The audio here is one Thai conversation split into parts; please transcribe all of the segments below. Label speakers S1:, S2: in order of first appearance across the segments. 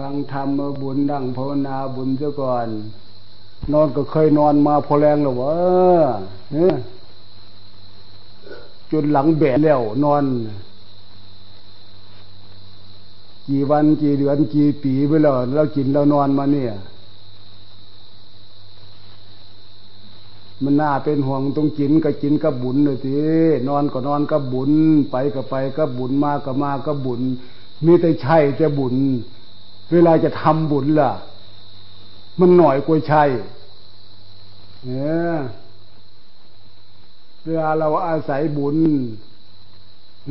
S1: ฟังธรรมบุญดังภาวนาบุญซะก่อน นอนก็เคยนอนมาพอแรงหรอวะเนี่ยจนหลังแบนแล้วนอน กี่วันกี่เดือนกี่ปีไปแล้วเรากินเรานอนมาเนี่ย มันน่าเป็นห่วงต้องกินก็กินก็บุญเลยทีนอนก็นอนก็บุญ ไปก็ไปก็บุญมาก็มาก็บุญมีแต่ใช่แต่บุญ เวลาจะทำบุญล่ะ มันหน่อยกว่าใช่เนี่ยเวลาเราอาศัยบุญ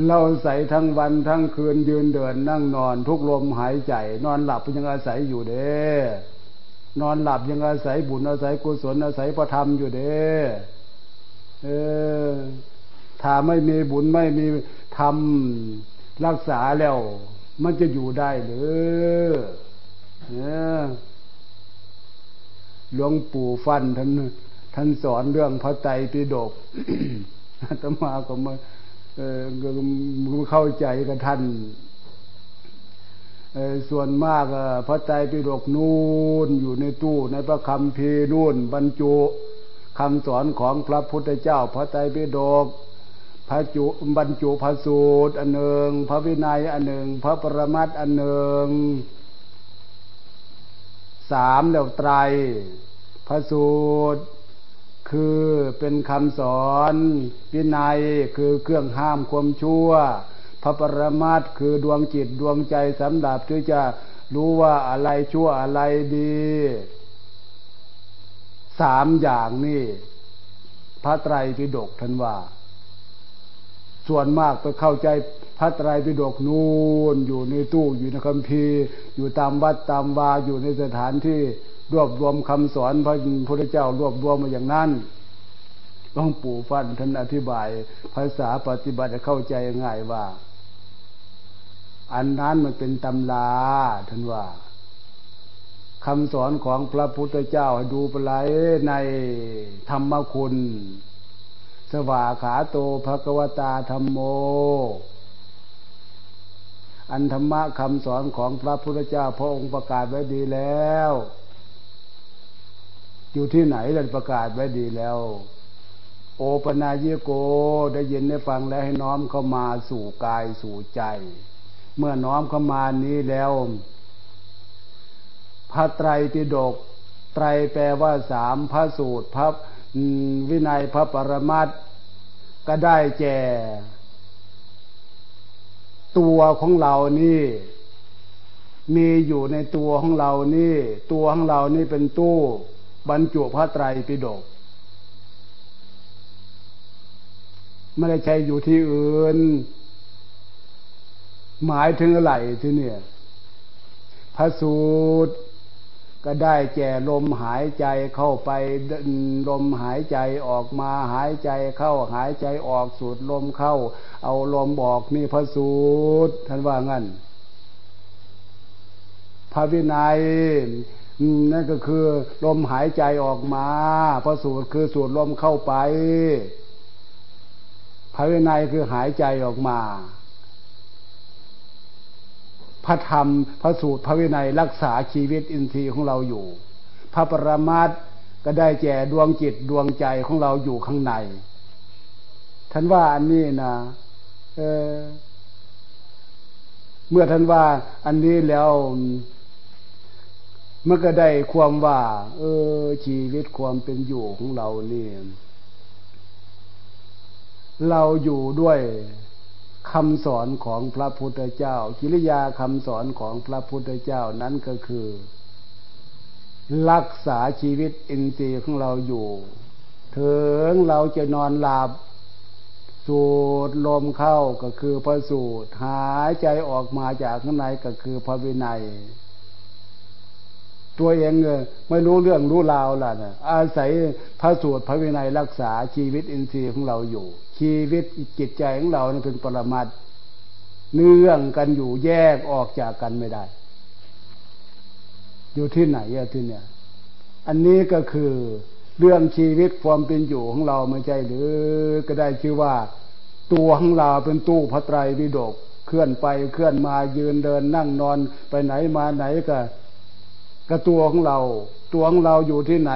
S1: เราอาศัยทั้งวันทั้งคืนยืนเดินนั่งนอน ทุกลมหายใจ นอนหลับยังอาศัยอยู่เด้นอนหลับยังอาศัยบุญอาศัยกุศลอาศัยพระธรรมอยู่เด้เออถ้าไม่มีบุญไม่มีธรรมรักษาแล้ว มันจะอยู่ได้หรือเนี่ยหลวงปู่ฟันท่านท่านสอนเรื่องพระไตรปิฎกอาตมาก็มาเออเข้าใจกับท่านส่วนมากพระไตรปิฎกนู่นอยู่ในตู้ในพระคำเพนู่นบรรจุคำสอนของพระพุทธเจ้า พระไตรปิฎก ระจุบรรจุพระสูตรอันหนึ่งพระวินัยอันหนึ่งพระปรมัตอันหนึ่งสามแล้วไตร พระสูตร คือเป็นคำสอนวินัยคือเครื่องห้ามความชั่ว พระปรมาตคือดวงจิตดวงใจสำหรับที่จะรู้ว่าอะไรชั่วอะไรดีสามอย่างนี่พระไตรปิฎกท่านว่า ส่วนมากไปเข้าใจพระไตรปิฎกนูนอยู่ในตู้อยู่ในคัมภีร์ อยู่ตามวัดตามวาอยู่ในสถานที่รวบรวมคำสอนพระพุทธเจ้ารวบรวมมาอย่างนั้นหลวงปู่ฟันท่านอธิบายภาษาปฏิบัติเข้าใจง่ายว่า อันนั้นมันเป็นตำลาท่านว่าคำสอนของพระพุทธเจ้าให้ดูไปไลในธรรมคุณ สวาขาโตภะกวตาธรรมโม อันธรรมะคำสอนของพระพุทธเจ้าพระองค์ประกาศไว้ดีแล้ว อยู่ที่ไหนเราประกาศไว้ดีแล้ว โอปนาเยโกได้ยินได้ฟังแล้วให้น้อมเข้ามาสู่กายสู่ใจ เมื่อน้อมเข้ามานี้แล้วพระไตรปิฎกไตรแปลว่าสามพระสูตรพระ วินัยพระปรมัตก็ได้แก่ตัวของเรานี่ มีอยู่ในตัวของเรานี่ ตัวของเรานี่เป็นตู้บรรจุพระไตรปิฎกไม่ได้ใช้อยู่ที่อื่น หมายถึงอะไรที่เนี่ยพระสูตร ก็ได้แก่ลมหายใจเข้าไปลมหายใจออกมาหายใจเข้าหายใจออกสูดลมเข้า เอาลมออกนี่พระสูตรท่านว่างั้นพระวินัยนั่นก็คือลมหายใจออกมาพระสูตรคือสูดลมเข้าไป พระวินัยคือหายใจออกมา พระธรรมพระสูตรพระวินัยรักษาชีวิตอินทรีย์ของเราอยู่ พระปรมัตก็ได้แก่ดวงจิตดวงใจของเราอยู่ข้างใน ท่านว่าอันนี้นะเเมื่อท่านว่าอันนี้แล้วมันก็ได้ความว่า เออ ชีวิตความเป็นอยู่ของเราเนี่ยเราอยู่ด้วย คำสอนของพระพุทธเจ้า กิริยาคำสอนของพระพุทธเจ้านั้นก็คือ รักษาชีวิตอินทรีย์ของเราอยู่ ถึงเราจะนอนหลับสูดลมเข้าก็คือพระสูดหายใจออกมาจากข้างในก็คือพระวินัย ตัวเองไม่รู้เรื่องรู้ราวล่ะนะอาศัยพระสูตรพระวินัยรักษาชีวิตอินทรีย์ของเราอยู่ ชีวิตจิตใจของเราเป็นปรมัตเนื่องกันอยู่แยกออกจากกันไม่ได้ อยู่ที่ไหนอะที่เนี่ย อันนี้ก็คือเรื่องชีวิตความเป็นอยู่ของเราไม่ใช่หรือก็ได้ชื่อว่า ตัวของเราเป็นตู้พระไตรปิฎกเคลื่อนไปเคลื่อนมายืนเดินนั่งนอนไปไหนมาไหนก็กระตัวของเรา ตัวของเราอยู่ที่ไหน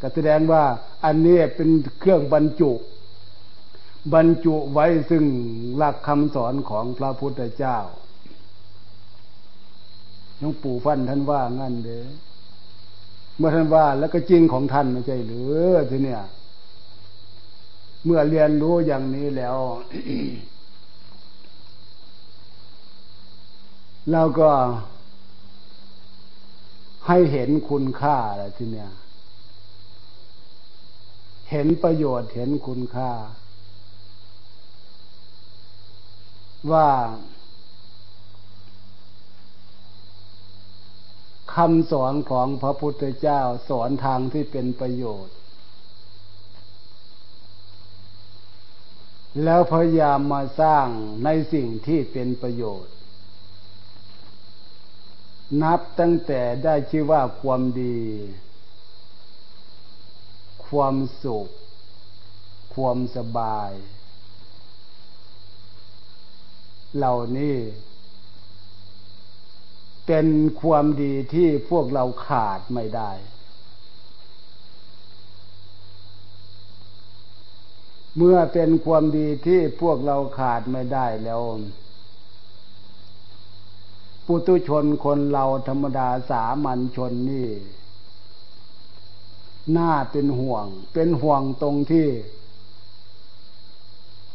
S1: ก็แสดงว่าอันนี้เป็นเครื่องบรรจุ บรรจุไว้ซึ่งหลักคำสอนของพระพุทธเจ้าน้องปู่ฟันท่านว่างั้นเด้เมื่อท่านว่าแล้วก็จริงของท่านไม่ใช่หรือทีเนี่ย เมื่อเรียนรู้อย่างนี้แล้ว เราก็ให้เห็นคุณค่าอะไรทีเนี้ยเห็นประโยชน์เห็นคุณค่า ว่าคำสอนของพระพุทธเจ้าสอนทางที่เป็นประโยชน์ แล้วพยายามมาสร้างในสิ่งที่เป็นประโยชน์ นับตั้งแต่ได้ชื่อว่าความดี ความสุข ความสบาย เหล่านี้ เป็นความดีที่พวกเราขาดไม่ได้ เมื่อเป็นความดีที่พวกเราขาดไม่ได้แล้วปุตุชนคนเราธรรมดาสามัญชนนี่ น่าเป็นห่วง เป็นห่วงตรงที่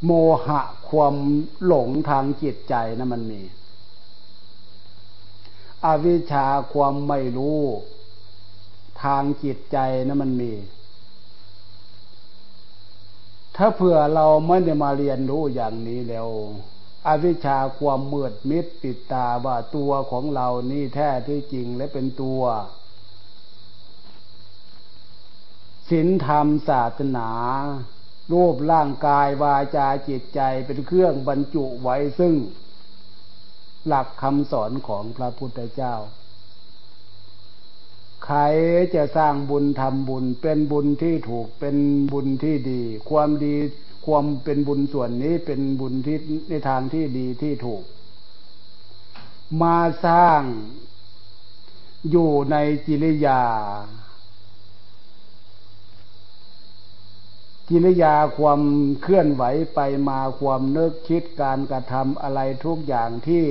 S1: โมหะความหลงทางจิตใจนะมันมี อวิชชาความไม่รู้ทางจิตใจนะมันมี ถ้าเผื่อเราไม่ได้มาเรียนรู้อย่างนี้แล้ว อวิชชาความมืดมิดปิดตาว่าตัวของเรานี่แท้ที่จริงและเป็นตัวศีลธรรมศาสนา รูปร่างกายวาจาจิตใจเป็นเครื่องบรรจุไว้ซึ่ง หลักคำสอนของพระพุทธเจ้า ใครจะสร้างบุญทำบุญเป็นบุญที่ถูกเป็นบุญที่ดี ความดีความเป็นบุญส่วนนี้เป็นบุญที่ในทางที่ดีที่ถูก มาสร้างอยู่ในกิริยา กิริยาความเคลื่อนไหวไปมาความนึกคิดการกระทำอะไรทุกอย่างที่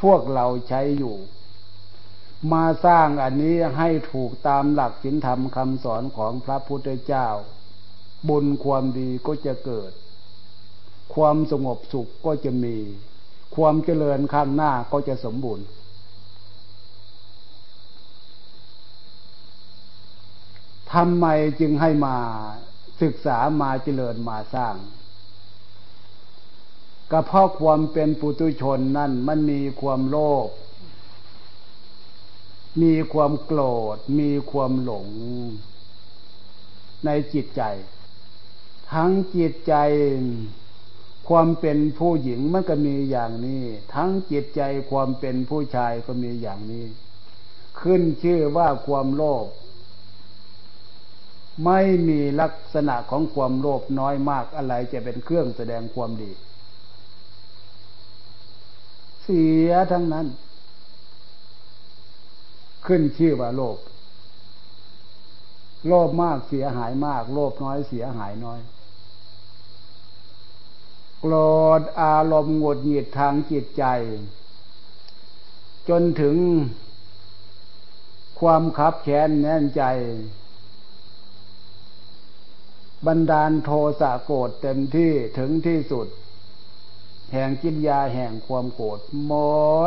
S1: พวกเราใช้อยู่ มาสร้างอันนี้ให้ถูกตามหลักศีลธรรมคำสอนของพระพุทธเจ้า บุญความดีก็จะเกิด ความสงบสุขก็จะมี ความเจริญข้างหน้าก็จะสมบูรณ์ ทำไมจึงให้มาศึกษามาเจริญมาสร้างก็เพราะความเป็นปุตุชนนั่นมันมีความโลภ มีความโกรธ มีความหลง ในจิตใจ ทั้งจิตใจ ความเป็นผู้หญิงมันก็มีอย่างนี้ ทั้งจิตใจความเป็นผู้ชายก็มีอย่างนี้ ขึ้นชื่อว่าความโลภ ไม่มีลักษณะของความโลภน้อยมากอะไรจะเป็นเครื่องแสดงความดี เสียทั้งนั้น ขึ้นชื่อว่าโลภโลภมากเสียหายมาก โลภน้อยเสียหายน้อยโกรธอารมณ์หงุดหงิดทางจิตใจ จนถึงความขับแค้นแน่นใจ บันดาลโทสะโกรธเต็มที่ถึงที่สุด แห่งกินยาแห่งความโกรธหม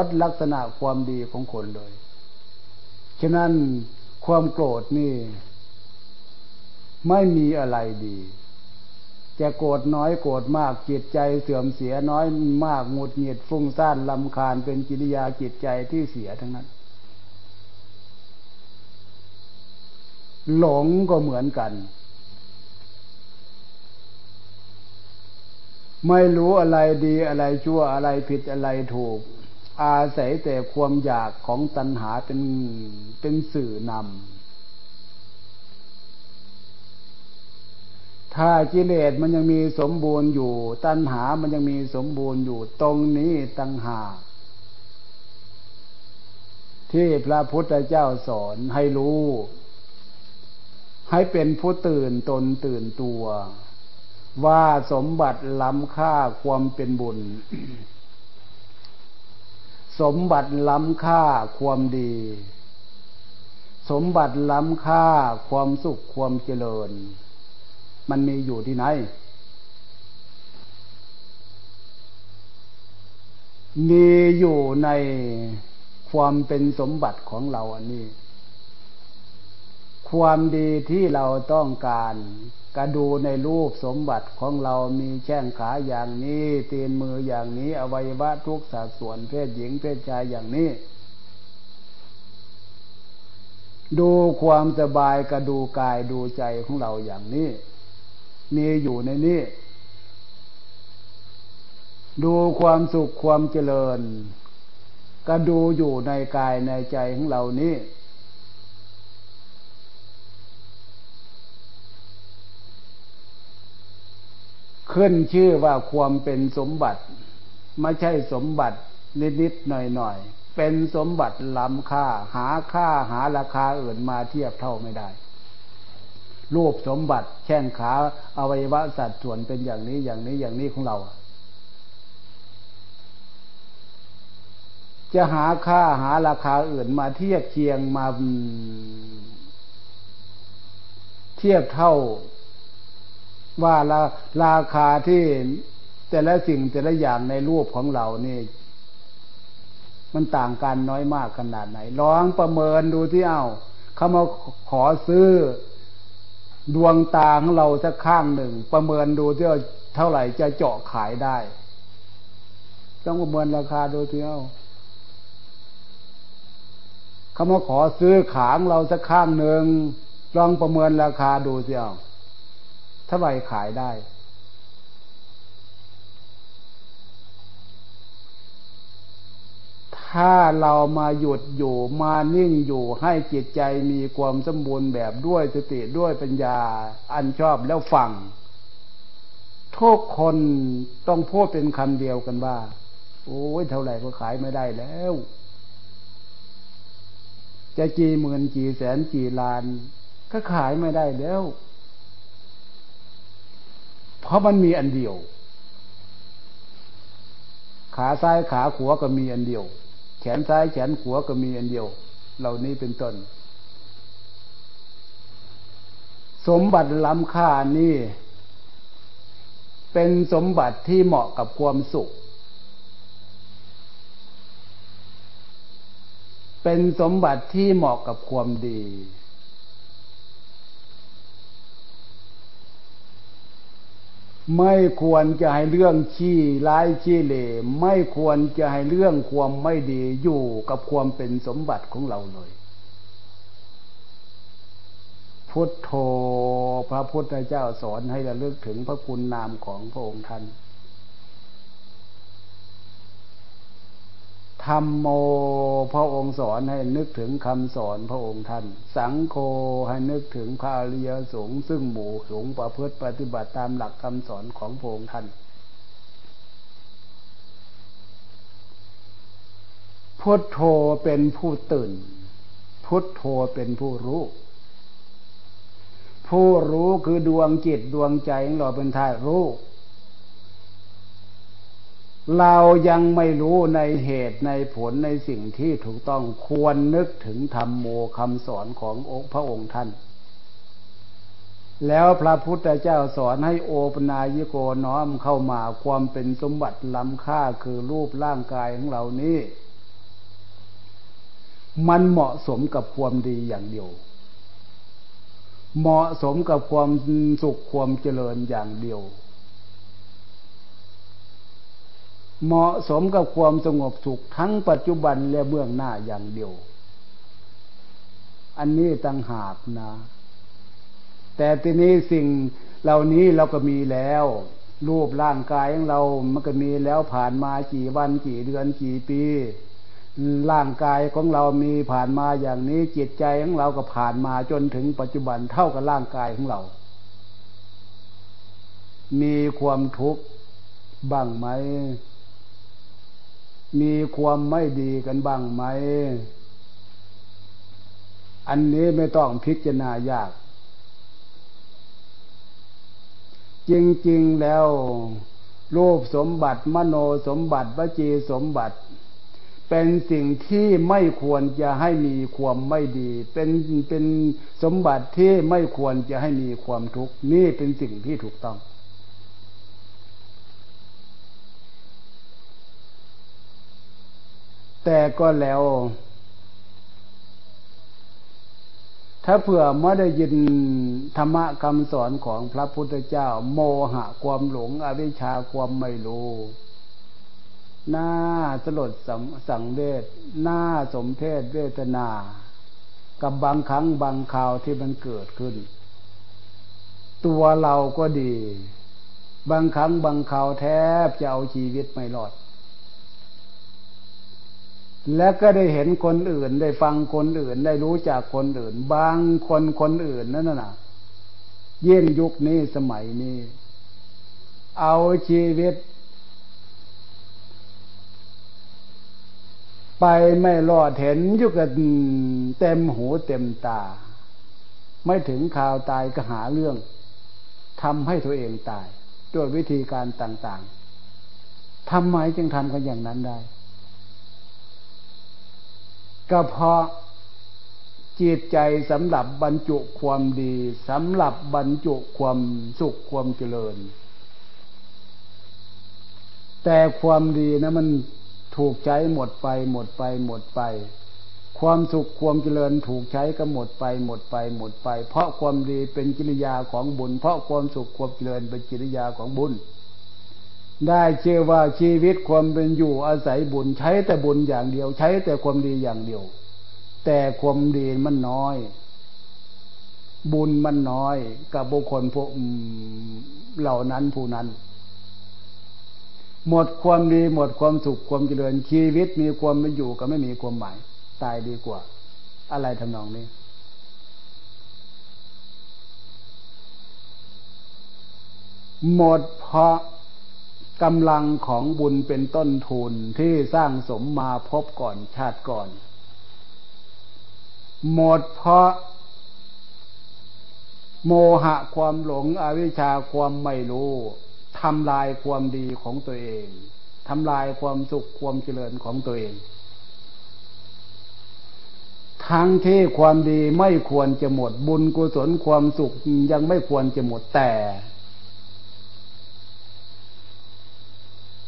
S1: ดลักษณะความดีของคนเลย ฉะนั้นความโกรธนี่ ไม่มีอะไรดี จะโกรธน้อยโกรธมากจิตใจเสื่อมเสียน้อยมากหงุดหงิดฟุ้งซ่านลำคาญเป็นกิริยาจิตใจที่เสียทั้งนั้น หลงก็เหมือนกัน ไม่รู้อะไรดีอะไรชั่วอะไรผิดอะไรถูก อาศัยแต่ความอยากของตัณหาเป็นเป็นสื่อนำถ้ากิเลสมันยังมีสมบูรณ์อยู่ ตัณหามันยังมีสมบูรณ์อยู่ ตรงนี้ตัณหา ที่พระพุทธเจ้าสอนให้รู้ ให้เป็นผู้ตื่นตนตื่นตัว ว่าสมบัติล้ำค่าความเป็นบุญ สมบัติล้ำค่าความดี สมบัติล้ำค่าความสุขความเจริญ มันมีอยู่ที่ไหน มีอยู่ในความเป็นสมบัติของเราอันนี้ ความดีที่เราต้องการ กระดูในรูปสมบัติของเรามีแข้งขาอย่างนี้ตีนมืออย่างนี้ อวัยวะทุกสัดส่วนเพศหญิงเพศชายอย่างนี้ ดูความสบายกระดูกายดูใจของเราอย่างนี้ มีอยู่ในนี้ ดูความสุขความเจริญ ก็ดูอยู่ในกายในใจของเรานี้ ขึ้นชื่อว่าความเป็นสมบัติ ไม่ใช่สมบัตินิดๆหน่อยๆ เป็นสมบัติล้ำค่า หาค่าหาราคาอื่นมาเทียบเท่าไม่ได้ รูปสมบัติแข้งขาอวัยวะสัดส่วนเป็นอย่างนี้อย่างนี้อย่างนี้ของเราจะหาค่าหาราคาอื่นมาเทียบเคียงมาเทียบเท่า ว่าราราคาที่แต่ละสิ่งแต่ละอย่างในรูปของเรานี่ มันต่างกันน้อยมากขนาดไหนลองประเมินดูที่เอาเขามาขอซื้อดวงตาของเราสักข้างหนึ่ง ประเมินดูที่เท่าไหร่จะเจาะขายได้ ต้องประเมินราคาดูที่ยวเขามาขอซื้อขางเราสักข้างหนึ่งลองประเมินราคาดูเที่ยวเท่าไหร่ขายได้ ถ้าเรามาหยุดอยู่มานิ่งอยู่ให้จิตใจมีความสมบูรณ์แบบด้วยสติด้วยปัญญาอันชอบแล้วฟังทุกคนต้องพูดเป็นคำเดียวกันว่า โอ้ยเท่าไหร่ก็ขายไม่ได้แล้ว จะกี่หมื่นกี่แสนกี่ล้าน ก็ขายไม่ได้แล้ว เพราะมันมีอันเดียว ขาซ้ายขาขวาก็มีอันเดียว แขนซ้ายแขนขวาก็มีอันเดียว เหล่านี้เป็นต้น สมบัติล้ำค่านี่ เป็นสมบัติที่เหมาะกับความสุข เป็นสมบัติที่เหมาะกับความดี ไม่ควรจะให้เรื่องขี้ร้ายขี้เหล่ไม่ควรจะให้เรื่องความไม่ดีอยู่กับความเป็นสมบัติของเราเลย พุทโธพระพุทธเจ้าสอนให้ระลึกถึงพระคุณนามของพระองค์ท่าน ธรรมโมพระองค์สอนให้นึกถึงคำสอนพระองค์ท่าน สังโฆให้นึกถึงพระอริยสงฆ์ซึ่งหมู่สงฆ์ประพฤติปฏิบัติตามหลักคำสอนของพระองค์ท่าน พุทโธเป็นผู้ตื่น พุทโธเป็นผู้รู้ ผู้รู้คือดวงจิตดวงใจของเราเป็นท่ารู้ เรายังไม่รู้ในเหตุในผลในสิ่งที่ถูกต้องควรนึกถึงธรรมโมคำสอนขององค์พระองค์ท่าน แล้วพระพุทธเจ้าสอนให้โอปนายโกน้อมเข้ามาความเป็นสมบัติล้ำค่าคือรูปร่างกายของเรานี้ มันเหมาะสมกับความดีอย่างเดียว เหมาะสมกับความสุขความเจริญอย่างเดียว เหมาะสมกับความสงบสุขทั้งปัจจุบันและเบื้องหน้าอย่างเดียว อันนี้ตั้งหากนะ แต่ทีนี้สิ่งเหล่านี้เราก็มีแล้ว รูปร่างกายของเรา มันก็มีแล้วผ่านมากี่วันกี่เดือนกี่ปี ร่างกายของเรามีผ่านมาอย่างนี้จิตใจของเราก็ผ่านมาจนถึงปัจจุบันเท่ากับร่างกายของเรา มีความทุกข์บ้างไหม มีความไม่ดีกันบ้างไหม อันนี้ไม่ต้องพิจารณายาก จริง ๆ แล้ว รูปสมบัติ มโนสมบัติวจีสมบัติ เป็นสิ่งที่ไม่ควรจะให้มีความไม่ดี เป็นเป็นสมบัติที่ไม่ควรจะให้มีความทุกข์ นี่เป็นสิ่งที่ถูกต้อง แต่ก็แล้ว ถ้าเผื่อไม่ได้ยินธรรมะคำสอนของพระพุทธเจ้า โมหะความหลง อวิชชาความไม่รู้หน้าสลดสังเวชหน้าสมเพศเวทนา กับบางครั้งบางคราวที่มันเกิดขึ้น ตัวเราก็ดี บางครั้งบางคราวแทบจะเอาชีวิตไม่รอด และก็ได้เห็นคนอื่น ได้ฟังคนอื่น ได้รู้จากคนอื่น บางคนคนอื่นนั่นน่ะเยี่ยงยุคนี้สมัยนี้ เอาชีวิต ไปไม่รอดเห็นยุกันเต็มหูเต็มตา ไม่ถึงข่าวตายก็หาเรื่องทำให้ตัวเองตาย ด้วยวิธีการต่าง ๆทำไมจึงทำกันอย่างนั้นได้ ก็เพราะจิตใจสำหรับบรรจุความดีสำหรับบรรจุความสุขความเจริญ แต่ความดีนะมันถูกใช้หมดไปหมดไปหมดไป ความสุขความเจริญถูกใช้ก็หมดไปหมดไปหมดไป เพราะความดีเป็นกิริยาของบุญ เพราะความสุขความเจริญเป็นกิริยาของบุญ ได้เชื่อว่าชีวิตความเป็นอยู่อาศัยบุญ ใช้แต่บุญอย่างเดียว ใช้แต่ความดีอย่างเดียว แต่ความดีมันน้อย บุญมันน้อย กับบุคคลพวกเหล่านั้นผู้นั้น หมดความดีหมดความสุขความเจริญชีวิตมีความไม่อยู่ก็ไม่มีความหมาย ตายดีกว่า อะไรทำนองนี้หมดเพราะ กำลังของบุญเป็นต้นทุนที่สร้างสมมาพบก่อนชาติก่อน หมดเพราะ โมหะความหลงอวิชชาความไม่รู้ทำลายความดีของตัวเองทำลายความสุขความเจริญของตัวเอง ทั้งที่ความดีไม่ควรจะหมดบุญกุศลความสุขยังไม่ควรจะหมดแต่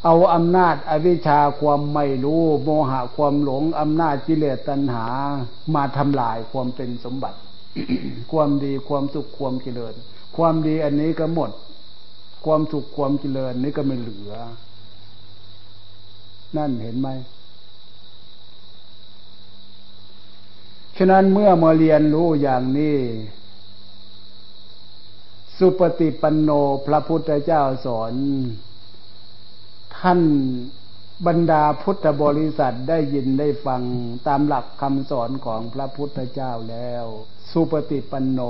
S1: เอาอำนาจอวิชชาความไม่รู้ โมหะความหลงอำนาจกิเลสตัณหา มาทำลายความเป็นสมบัติ ความดีความสุขความเจริญ ความดีอันนี้ก็หมด ความสุขความเจริญนี้ก็ไม่เหลือ นั่นเห็นไหมฉะนั้นเมื่อมาเรียนรู้อย่างนี้ สุปฏิปันโนพระพุทธเจ้าสอน ท่านบรรดาพุทธบริษัทได้ยินได้ฟังตามหลักคำสอนของพระพุทธเจ้าแล้ว สุปฏิปันโน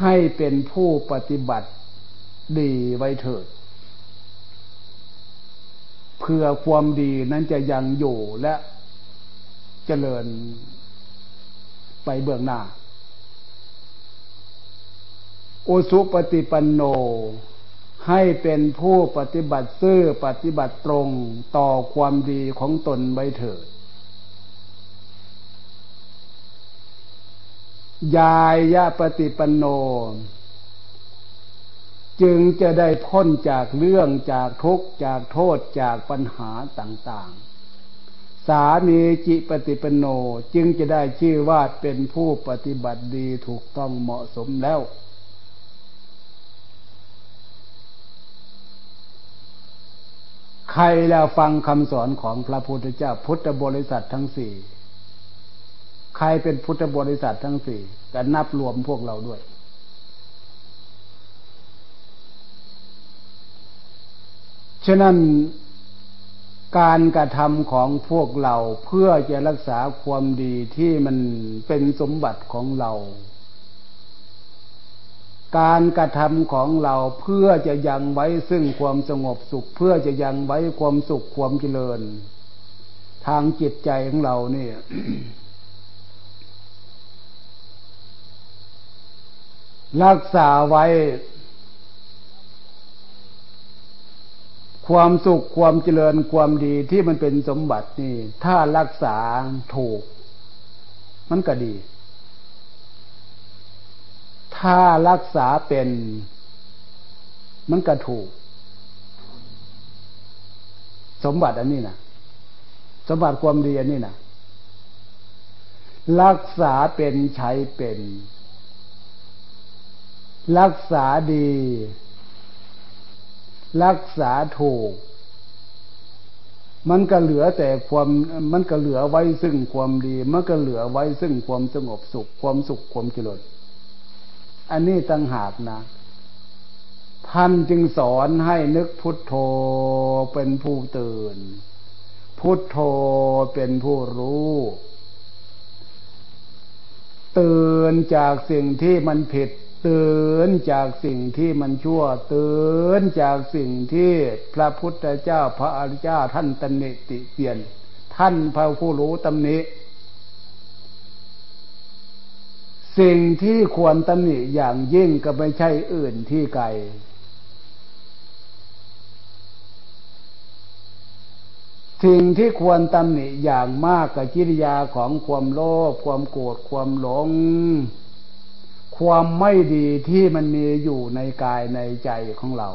S1: ให้เป็นผู้ปฏิบัติดีไว้เถิดเพื่อความดีนั้นจะยังอยู่และเจริญไปเบื้องหน้า โอสุปฏิปันโน ให้เป็นผู้ปฏิบัติซื่อปฏิบัติตรงต่อความดีของตนไว้เถิดยายยะปฏิปันโน จึงจะได้พ้นจากเรื่องจากทุกข์จากโทษจากปัญหาต่างๆ สามีจิปฏิปันโนจึงจะได้ชื่อว่าเป็นผู้ปฏิบัติดีถูกต้องเหมาะสมแล้ว ใครแล้วฟังคำสอนของพระพุทธเจ้า พุทธบริษัททั้งสี่ ใครเป็นพุทธบริษัททั้งสี่ก็นับรวมพวกเราด้วย ฉะนั้นการกระทำของพวกเราเพื่อจะรักษาความดีที่มันเป็นสมบัติของเรา การกระทำของเราเพื่อจะยังไว้ซึ่งความสงบสุข เพื่อจะยังไว้ความสุขความเจริญ ทางจิตใจของเราเนี่ยรักษาไว้ ความสุขความเจริญความดีที่มันเป็นสมบัตินี่ ถ้ารักษาถูก มันก็ดี ถ้ารักษาเป็น มันก็ถูก สมบัติอันนี้นะสมบัติความดีอันนี้นะรักษาเป็นใช้เป็น รักษาดี รักษาถูก มันก็เหลือแต่ความมันก็เหลือไว้ซึ่งความดี มันก็เหลือไว้ซึ่งความสงบสุข ความสุขความเจริญ อันนี้ตั้งหากนะ ท่านจึงสอนให้นึกพุทโธเป็นผู้ตื่น พุทโธเป็นผู้รู้ ตื่นจากสิ่งที่มันผิด ตื่นจากสิ่งที่มันชั่ว ตื่นจากสิ่งที่พระพุทธเจ้าพระอริยเจ้าท่านตำหนิติเตียน ท่านพระผู้รู้ตำหนิ สิ่งที่ควรตำหนิอย่างยิ่งก็ไม่ใช่อื่นที่ไกล สิ่งที่ควรตำหนิอย่างมากกับกิริยาของความโลภความโกรธความหลง ความไม่ดีที่มันมีอยู่ในกายในใจของเรา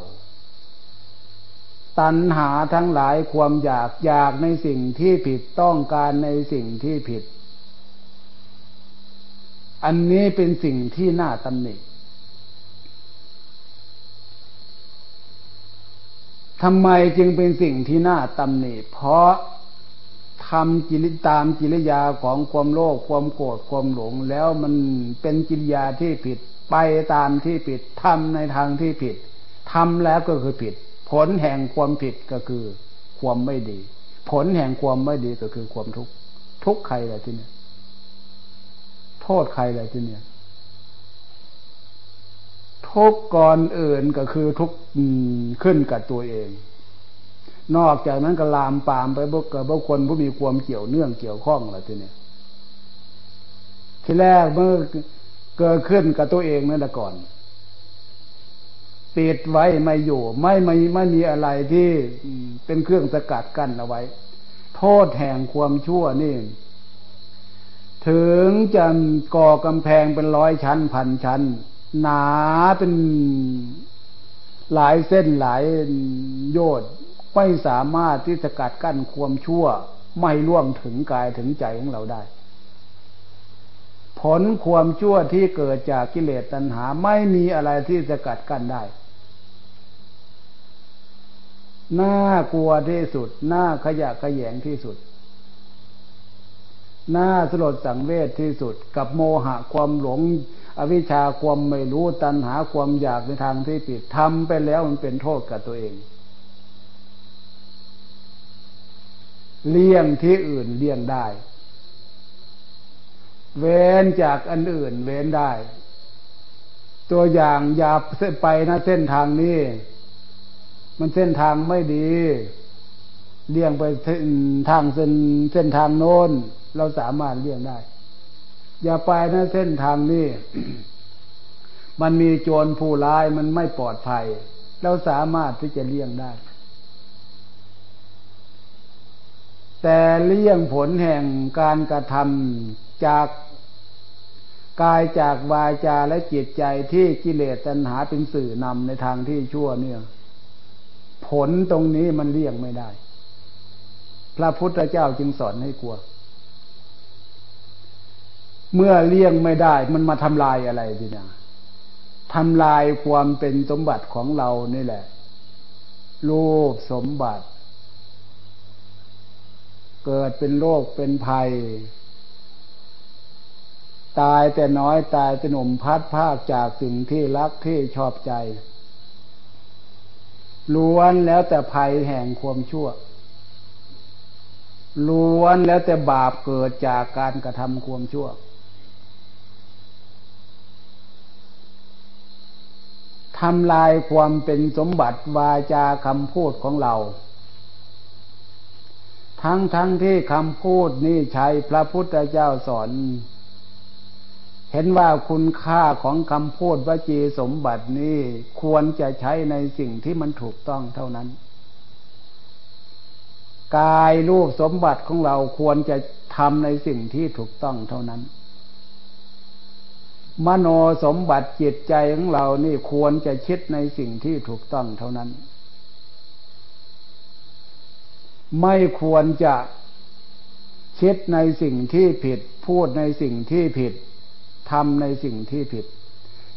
S1: ตัณหาทั้งหลายความอยากอยากในสิ่งที่ผิดต้องการในสิ่งที่ผิด อันนี้เป็นสิ่งที่น่าตำหนิทำไมจึงเป็นสิ่งที่น่าตำหนิ เพราะทำกิริตามกิริยาของความโลภความโกรธความหลง แล้วมันเป็นกิริยาที่ผิดไปตามที่ผิดทำในทางที่ผิดทำแล้วก็คือผิด ผลแห่งความผิดก็คือ ความไม่ดี ผลแห่งความไม่ดีก็คือความทุกข์ทุกข์ใครอะไรที่นี่ โทษใครอะไรที่เนี่ย ทุกก่อนอื่นก็คือทุกขึ้นกับตัวเอง นอกจากนั้นก็ลามปามไปบุกกับบุคคลผู้มีความเกี่ยวเนื่องเกี่ยวข้องอะไรทีนี้ทีแรกเมื่อเกิดขึ้นกับตัวเองนั่นแหละก่อนปิดไว้ไม่อยู่ ไม่ไม่ไม่มีอะไรที่เป็นเครื่องสกัดกั้นเอาไว้ โทษแห่งความชั่วนี่ ถึงจะก่อกำแพงเป็นร้อยชั้นพันชั้น หนาเป็นหลายเส้นหลายโยดไม่สามารถที่จะกัดกั้นความชั่ว ไม่ล่วงถึงกายถึงใจของเราได้ ผลความชั่วที่เกิดจากกิเลสตัณหาไม่มีอะไรที่จะกัดกั้นได้น่ากลัวที่สุด น่าขยะขยงที่สุด น่าสลดสังเวชที่สุด กับโมหะความหลง อวิชชาความไม่รู้ตัณหาความอยากในทางที่ผิดทำไปแล้วมันเป็นโทษกับตัวเอง เลี่ยงที่อื่นเลี่ยงได้ เว้นจากอันอื่นเว้นได้ ตัวอย่างอย่าไปนะเส้นทางนี้ มันเส้นทางไม่ดีเลี่ยงไปทางเส้นเส้นทางโน้น เราสามารถเลี่ยงได้ อย่าไปนะเส้นทางนี้ มันมีโจรผู้ร้ายมันไม่ปลอดภัย เราสามารถที่จะเลี่ยงได้ แต่เลี่ยงผลแห่งการกระทำจากกายจากวาจาและจิตใจที่กิเลสตัณหาเป็นสื่อนำในทางที่ชั่วเนี่ย ผลตรงนี้มันเลี่ยงไม่ได้ พระพุทธเจ้าจึงสอนให้กลัว เมื่อเลี่ยงไม่ได้ มันมาทำลายอะไรทีนะทำลายความเป็นสมบัติของเรานี่แหละรูปสมบัติ เกิดเป็นโรคเป็นภัย ตายแต่น้อยตายแต่หนุ่มพัดภาคจากสิ่งที่รักที่ชอบใจล้วนแล้วแต่ภัยแห่งความชั่วล้วนแล้วแต่บาปเกิดจากการกระทำความชั่ว ทำลายความเป็นสมบัติวาจาคำพูดของเรา ทั้งทั้งที่คำพูดนี่ใช้พระพุทธเจ้าสอน เห็นว่าคุณค่าของคำพูดวจีสมบัตินี้ควรจะใช้ในสิ่งที่มันถูกต้องเท่านั้น กายรูปสมบัติของเราควรจะทำในสิ่งที่ถูกต้องเท่านั้น มโนสมบัติจิตใจของเรานี่ควรจะคิดในสิ่งที่ถูกต้องเท่านั้น ไม่ควรจะคิดในสิ่งที่ผิด พูดในสิ่งที่ผิดทำในสิ่งที่ผิด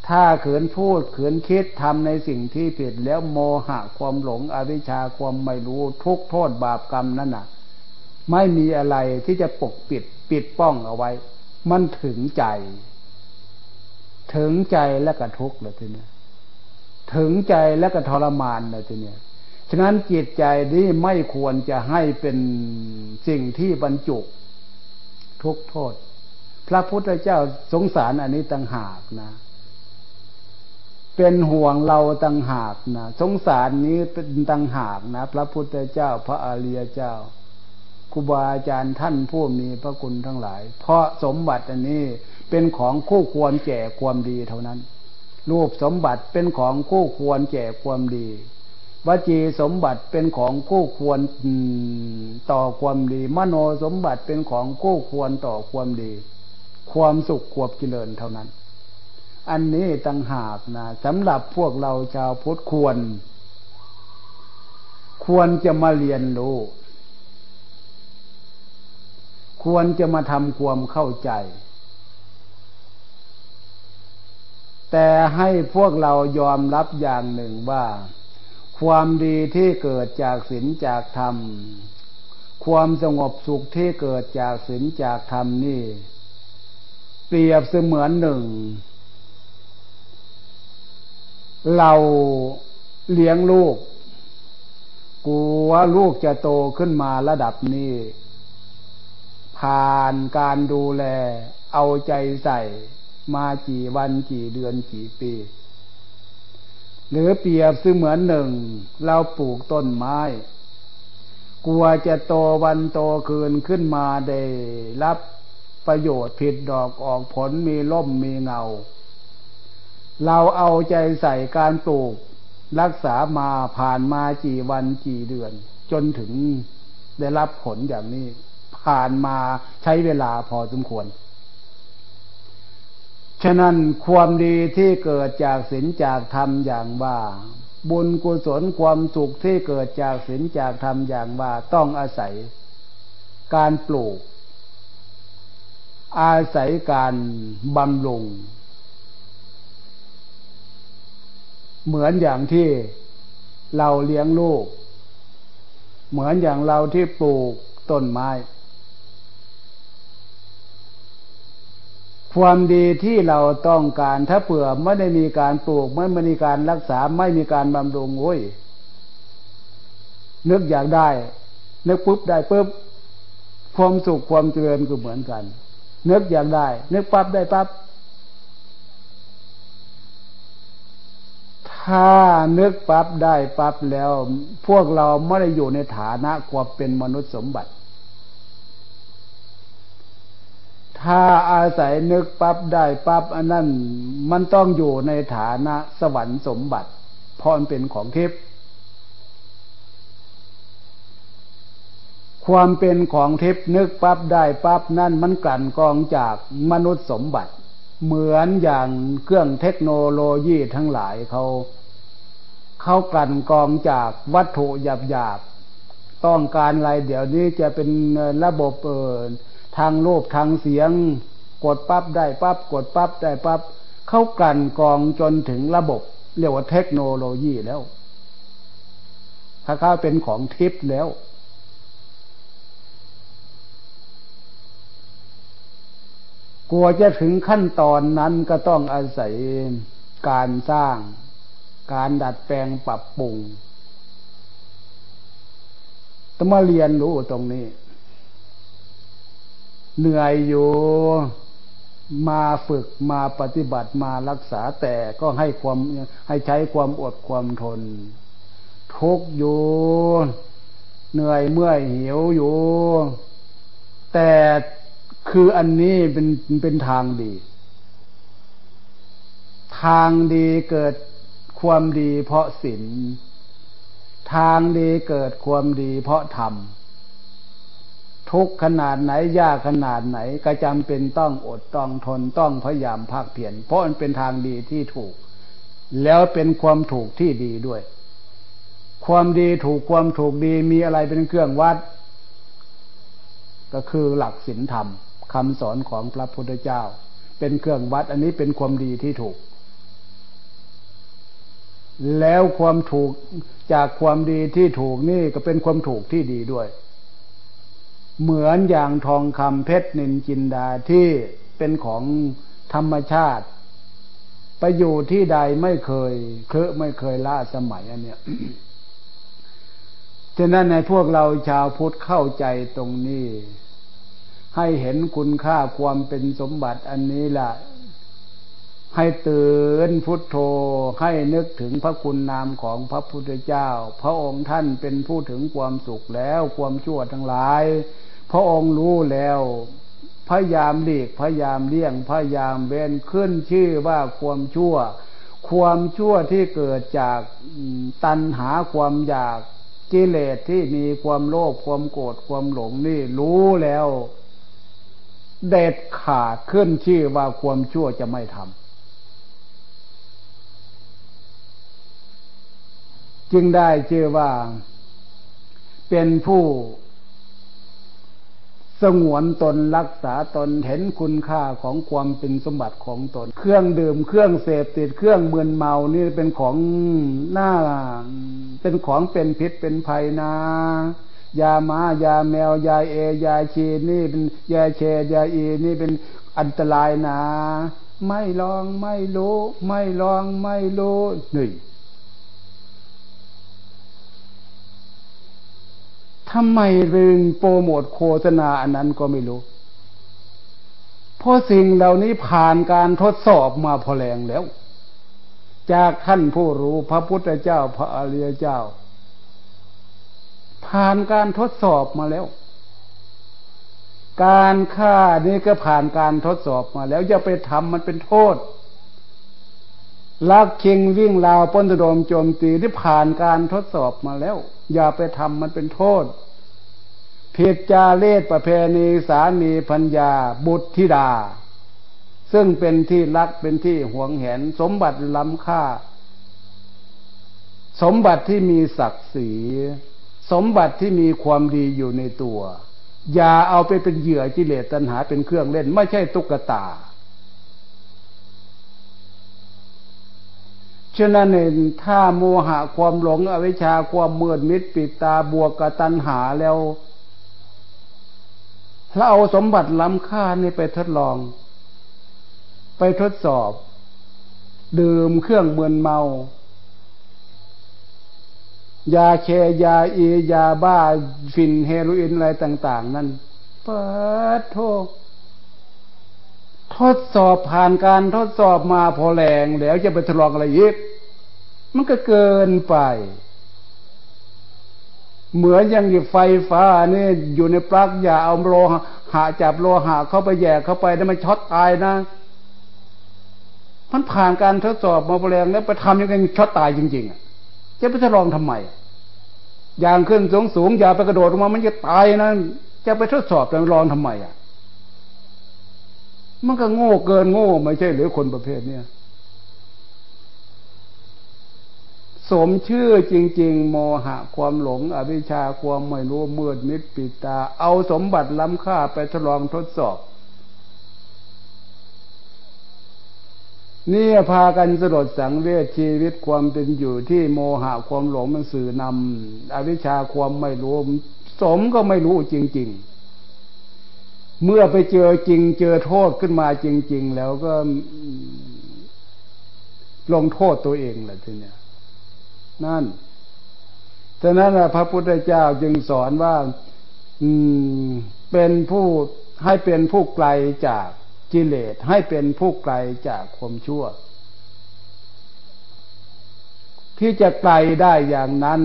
S1: ถ้าเขินพูดเขินคิดทำในสิ่งที่ผิด แล้วโมหะความหลงอวิชชาความไม่รู้ทุกโทษบาปกรรมนั่นน่ะ ไม่มีอะไรที่จะปกปิดปิดป้องเอาไว้ มันถึงใจ ถึงใจแล้วก็ทุกข์เลยทีนี้ถึงใจแล้วก็ทรมานเลยทีนี้ฉะนั้นจิตใจนี้ไม่ควรจะให้เป็นสิ่งที่บรรจุทุกโทษ พระพุทธเจ้าสงสารอันนี้ต่างหากนะ เป็นห่วงเราต่างหากนะสงสารนี้เป็นต่างหากนะ พระพุทธเจ้า พระอริยเจ้าครูบาอาจารย์ท่านผู้มีพระคุณทั้งหลาย เพราะสมบัติอันนี้ เป็นของคู่ควรแก่ความดีเท่านั้น รูปสมบัติเป็นของคู่ควรแก่ความดีวจีสมบัติเป็นของคู่ควรต่อความดี มโนสมบัติเป็นของคู่ควรต่อความดี ความสุขควบเจริญเท่านั้น อันนี้ตั้งหากนะสำหรับพวกเราชาวพุทธควร ควรจะมาเรียนรู้ ควรจะมาทำความเข้าใจ แต่ให้พวกเรายอมรับอย่างหนึ่งว่า ความดีที่เกิดจากศีลจากธรรม ความสงบสุขที่เกิดจากศีลจากธรรมนี่ เปรียบเสมือนหนึ่ง เราเลี้ยงลูกกูว่าลูกจะโตขึ้นมาระดับนี้ ผ่านการดูแล เอาใจใส่ มากี่วันกี่เดือนกี่ปี หรือเปรียบเสมือนหนึ่ง เราปลูกต้นไม้ กลัวจะโตวันโตคืนขึ้นมาได้รับประโยชน์ผิดดอกออกผลมีล่มมีเงา เราเอาใจใส่การปลูกรักษามาผ่านมากี่วันกี่เดือน จนถึงได้รับผลอย่างนี้ ผ่านมาใช้เวลาพอสมควร ฉะนั้นความดีที่เกิดจากศีลจากธรรมอย่างว่า บุญกุศลความสุขที่เกิดจากศีลจากธรรมอย่างว่าต้องอาศัย การปลูก อาศัยการบำรุง เหมือนอย่างที่เราเลี้ยงลูก เหมือนอย่างเราที่ปลูกต้นไม้ ความดีที่เราต้องการถ้าเผื่อไม่ได้มีการปลูกไม่มีการรักษาไม่มีการบำรุงโอ้ยนึกอยากได้ นึกปุ๊บได้ปุ๊บความสุขความเจริญก็เหมือนกัน นึกอยากได้ นึกปั๊บได้ปั๊บถ้านึกปั๊บได้ปั๊บแล้ว พวกเราไม่ได้อยู่ในฐานะความเป็นมนุษย์สมบัติ ถ้าอาศัยนึกปั๊บได้ปั๊บอันนั้นมันต้องอยู่ในฐานะสวรรค์สมบัติเพราะมันเป็นของทิพย์ความเป็นของทิพย์นึกปั๊บได้ปั๊บนั่นมันกลั่นกองจากมนุษย์สมบัติ เหมือนอย่างเครื่องเทคโนโลยีทั้งหลายเขาเขากลั่นกองจากวัตถุหยาบๆต้องการอะไรเดี๋ยวนี้จะเป็นระบบเออ ทางรูปทางเสียง กดปั๊บได้ปั๊บกดปั๊บได้ปั๊บเข้ากลั่นกองจนถึงระบบ เรียกว่าเทคโนโลยีแล้วถ้าเขาเป็นของทิพย์แล้ว กลัวจะถึงขั้นตอนนั้นก็ต้องอาศัยการสร้าง การดัดแปลงปรับปรุงต้องมาเรียนรู้ตรงนี้ เหนื่อยอยู่มาฝึกมาปฏิบัติมารักษาแต่ก็ให้ความให้ใช้ความอดความทน ทุกอยู่เหนื่อยเมื่อยหิวอยู่ แต่คืออันนี้เป็นเป็นทางดี ทางดีเกิดความดีเพราะศีลทางดีเกิดความดีเพราะธรรม ทุกขนาดไหนยากขนาดไหนก็จำเป็นต้องอดต้องทนต้องพยายามภาคเพียรเพราะมันเป็นทางดีที่ถูก แล้วเป็นความถูกที่ดีด้วย ความดีถูกความถูกดีมีอะไรเป็นเครื่องวัด ก็คือหลักศีลธรรมคำสอนของพระพุทธเจ้า เป็นเครื่องวัดอันนี้เป็นความดีที่ถูก แล้วความถูกจากความดีที่ถูกนี่ก็เป็นความถูกที่ดีด้วย เหมือนอย่างทองคำเพชรนินจินดาที่เป็นของธรรมชาติ ไปอยู่ที่ใดไม่เคยเคอะไม่เคยล่าสมัยอันเนี้ยฉะนั้นในพวกเราชาวพุทธเข้าใจตรงนี้ ให้เห็นคุณค่าความเป็นสมบัติอันนี้ล่ะ ให้ตื่นพุทโธให้นึกถึงพระคุณนามของพระพุทธเจ้า พระองค์ท่านเป็นผู้ถึงความสุขแล้วความชั่วทั้งหลาย พระองค์รู้แล้ว พยายามหลีกพยายามเลี่ยงพยายามเว้นขึ้นชื่อว่าความชั่ว ความชั่วที่เกิดจากตัณหาความอยากกิเลสที่มีความโลภความโกรธความหลงนี่รู้แล้ว เด็ดขาดขึ้นชื่อว่าความชั่วจะไม่ทำ จึงได้ชื่อว่าเป็นผู้ สงวนตนรักษาตนเห็นคุณค่าของความเป็นสมบัติของตน เครื่องดื่มเครื่องเสพติดเครื่องมืนเมานี่เป็นของหน้า เป็นของเป็นพิษเป็นภัยนะยาหมายาแมวยาเอ ยาชีนี่เป็นยาเชยาอีนี่เป็นอันตรายนะ ไม่ลองไม่รู้ ไม่ลองไม่รู้หนี่ง ทำไมเป็นโปรโมทโฆษณาอันนั้นก็ไม่รู้ เพราะสิ่งเหล่านี้ผ่านการทดสอบมาพอแรงแล้ว จากท่านผู้รู้พระพุทธเจ้าพระอริยเจ้า ผ่านการทดสอบมาแล้ว การฆ่านี่ก็ผ่านการทดสอบมาแล้วอย่าไปทำมันเป็นโทษลักเคิงวิ่งราวป้นตดมโจมตีที่ผ่านการทดสอบมาแล้ว อย่าไปทำมันเป็นโทษ ผิดจาเลศประเพณีสามีพัญญาบุตรธิดา ซึ่งเป็นที่รักเป็นที่หวงแหน สมบัติล้ำค่า สมบัติที่มีศักดิ์ศรี สมบัติที่มีความดีอยู่ในตัว อย่าเอาไปเป็นเหยื่อกิเลสตัณหาเป็นเครื่องเล่น ไม่ใช่ตุ๊กตาฉะนั้นเองถ้าโมหะความหลงอวิชชาความมืดมิดปิดตาบวกกับตัณหาแล้ว เราเอาสมบัติล้ำค่านี่ไปทดลอง ไปทดสอบ ดื่มเครื่องเมือนเมา ยาเคยาเอยาบ้าฟินเฮโรอีนอะไรต่าง ๆ นั่นเปิดโทษทดสอบผ่านการทดสอบมาพอแรงแล้วจะไปทดลองอะไรอีกมันก็เกินไป เหมือนอย่างไฟฟ้านี่อยู่ในปลั๊กอย่าเอาโลหะจับโลหะเข้าไปแย่เข้าไปแล้วมันช็อตตายนะ มันผ่านการทดสอบมาพอแรงแล้วไปทำยังไงช็อตตายจริงๆอะจะไปทดลองทำไมอย่างขึ้นสูงสูงอย่าไปกระโดดลงมามันจะตายนะจะไปทดสอบแล้วลองทำไมอะ มันก็โง่เกินโง่ไม่ใช่หรือคนประเภทเนี้ย สมชื่อจริง ๆ โมหะความหลง อวิชชาความไม่รู้มืดมิดปิดตา เอาสมบัติล้ำค่าไปทดลองทดสอบ นี่พากันสลดสังเวชชีวิตความเป็นอยู่ที่โมหะความหลงมันสื่อนำอวิชชาความไม่รู้ สมก็ไม่รู้จริง ๆเมื่อไปเจอจริงเจอโทษขึ้นมาจริง ๆ แล้วก็ลงโทษตัวเองแหละทีเนี้ย นั่นฉะนั้นพระพุทธเจ้าจึงสอนว่า อืม เป็นผู้ให้เป็นผู้ไกลจากกิเลสให้เป็นผู้ไกลจากความชั่ว ที่จะไกลได้อย่างนั้น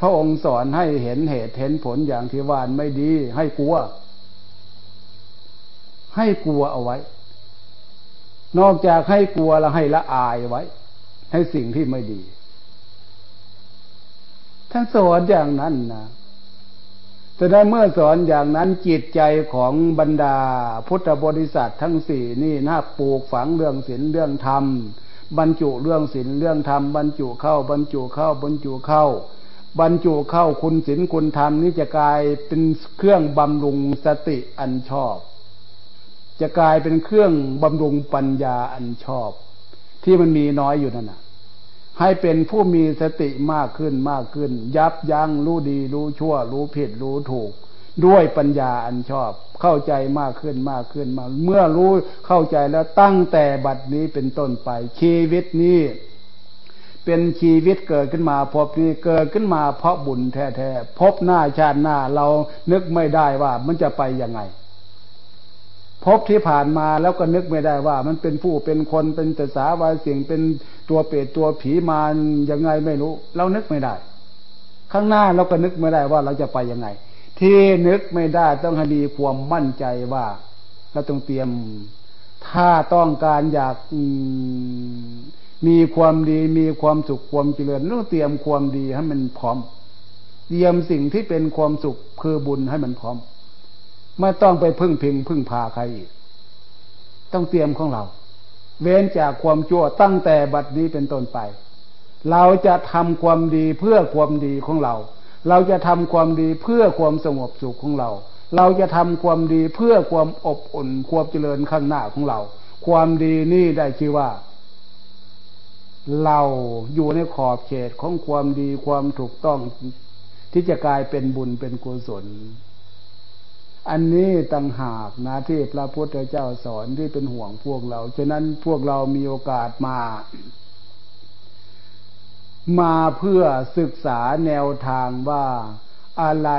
S1: พระองค์สอนให้เห็นเหตุเห็นผลอย่างที่วานไม่ดี ให้กลัว ให้กลัวเอาไว้ นอกจากให้กลัวแล้วให้ละอายไว้ ให้สิ่งที่ไม่ดี ท่านสอนอย่างนั้นนะแต่ได้เมื่อสอนอย่างนั้นจิตใจของบรรดา พุทธบริษัททั้งสี่นี่น่าปลูกฝังเรื่องศีลเรื่องธรรม บรรจุเรื่องศีลเรื่องธรรมบรรจุเข้าบรรจุเข้าบรรจุเข้า บรรจุเข้าคุณศีลคุณธรรมนี่จะกลายเป็นเครื่องบำรุงสติอันชอบ จะกลายเป็นเครื่องบำรุงปัญญาอันชอบ ที่มันมีน้อยอยู่นั่นนะ ให้เป็นผู้มีสติมากขึ้นมากขึ้น ยับยั้งรู้ดีรู้ชั่ว รู้ผิดรู้ถูก ด้วยปัญญาอันชอบเข้าใจมากขึ้นมากขึ้นมา เมื่อรู้เข้าใจแล้วตั้งแต่บัดนี้เป็นต้นไป ชีวิตนี้เป็นชีวิตเกิดขึ้นมาพบนี้เกิดขึ้นมาเพราะบุญแท้ๆพบหน้าชาติหน้าเรานึกไม่ได้ว่ามันจะไปยังไง พบที่ผ่านมาแล้วก็นึกไม่ได้ว่า มันเป็นผู้เป็นคนเป็นแต่สาวายสิ่งเป็นตัวเปรตตัวผีมายังไงไม่รู้ เรานึกไม่ได้ ข้างหน้าเราก็นึกไม่ได้ว่าเราจะไปยังไง ที่นึกไม่ได้ต้องให้มีความมั่นใจว่าเราต้องเตรียม ถ้าต้องการอยากมีความดีมีความสุขความเจริญต้องเตรียมความดีให้มันพร้อม เตรียมสิ่งที่เป็นความสุขคือบุญให้มันพร้อม ไม่ต้องไปพึ่งพิงพึ่งพาใครอีก ต้องเตรียมของเรา เว้นจากความชั่วตั้งแต่บัดนี้เป็นต้นไป เราจะทำความดีเพื่อความดีของเรา เราจะทำความดีเพื่อความสงบสุขของเรา เราจะทำความดีเพื่อความอบอุ่นความเจริญข้างหน้าของเรา ความดีนี่ได้ชื่อว่า เราอยู่ในขอบเขตของความดีความถูกต้องที่จะกลายเป็นบุญเป็นกุศล อันนี้ต่างหากนะที่พระพุทธเจ้าสอนที่เป็นห่วงพวกเรา ฉะนั้นพวกเรามีโอกาสมา มาเพื่อศึกษาแนวทางว่าอะไร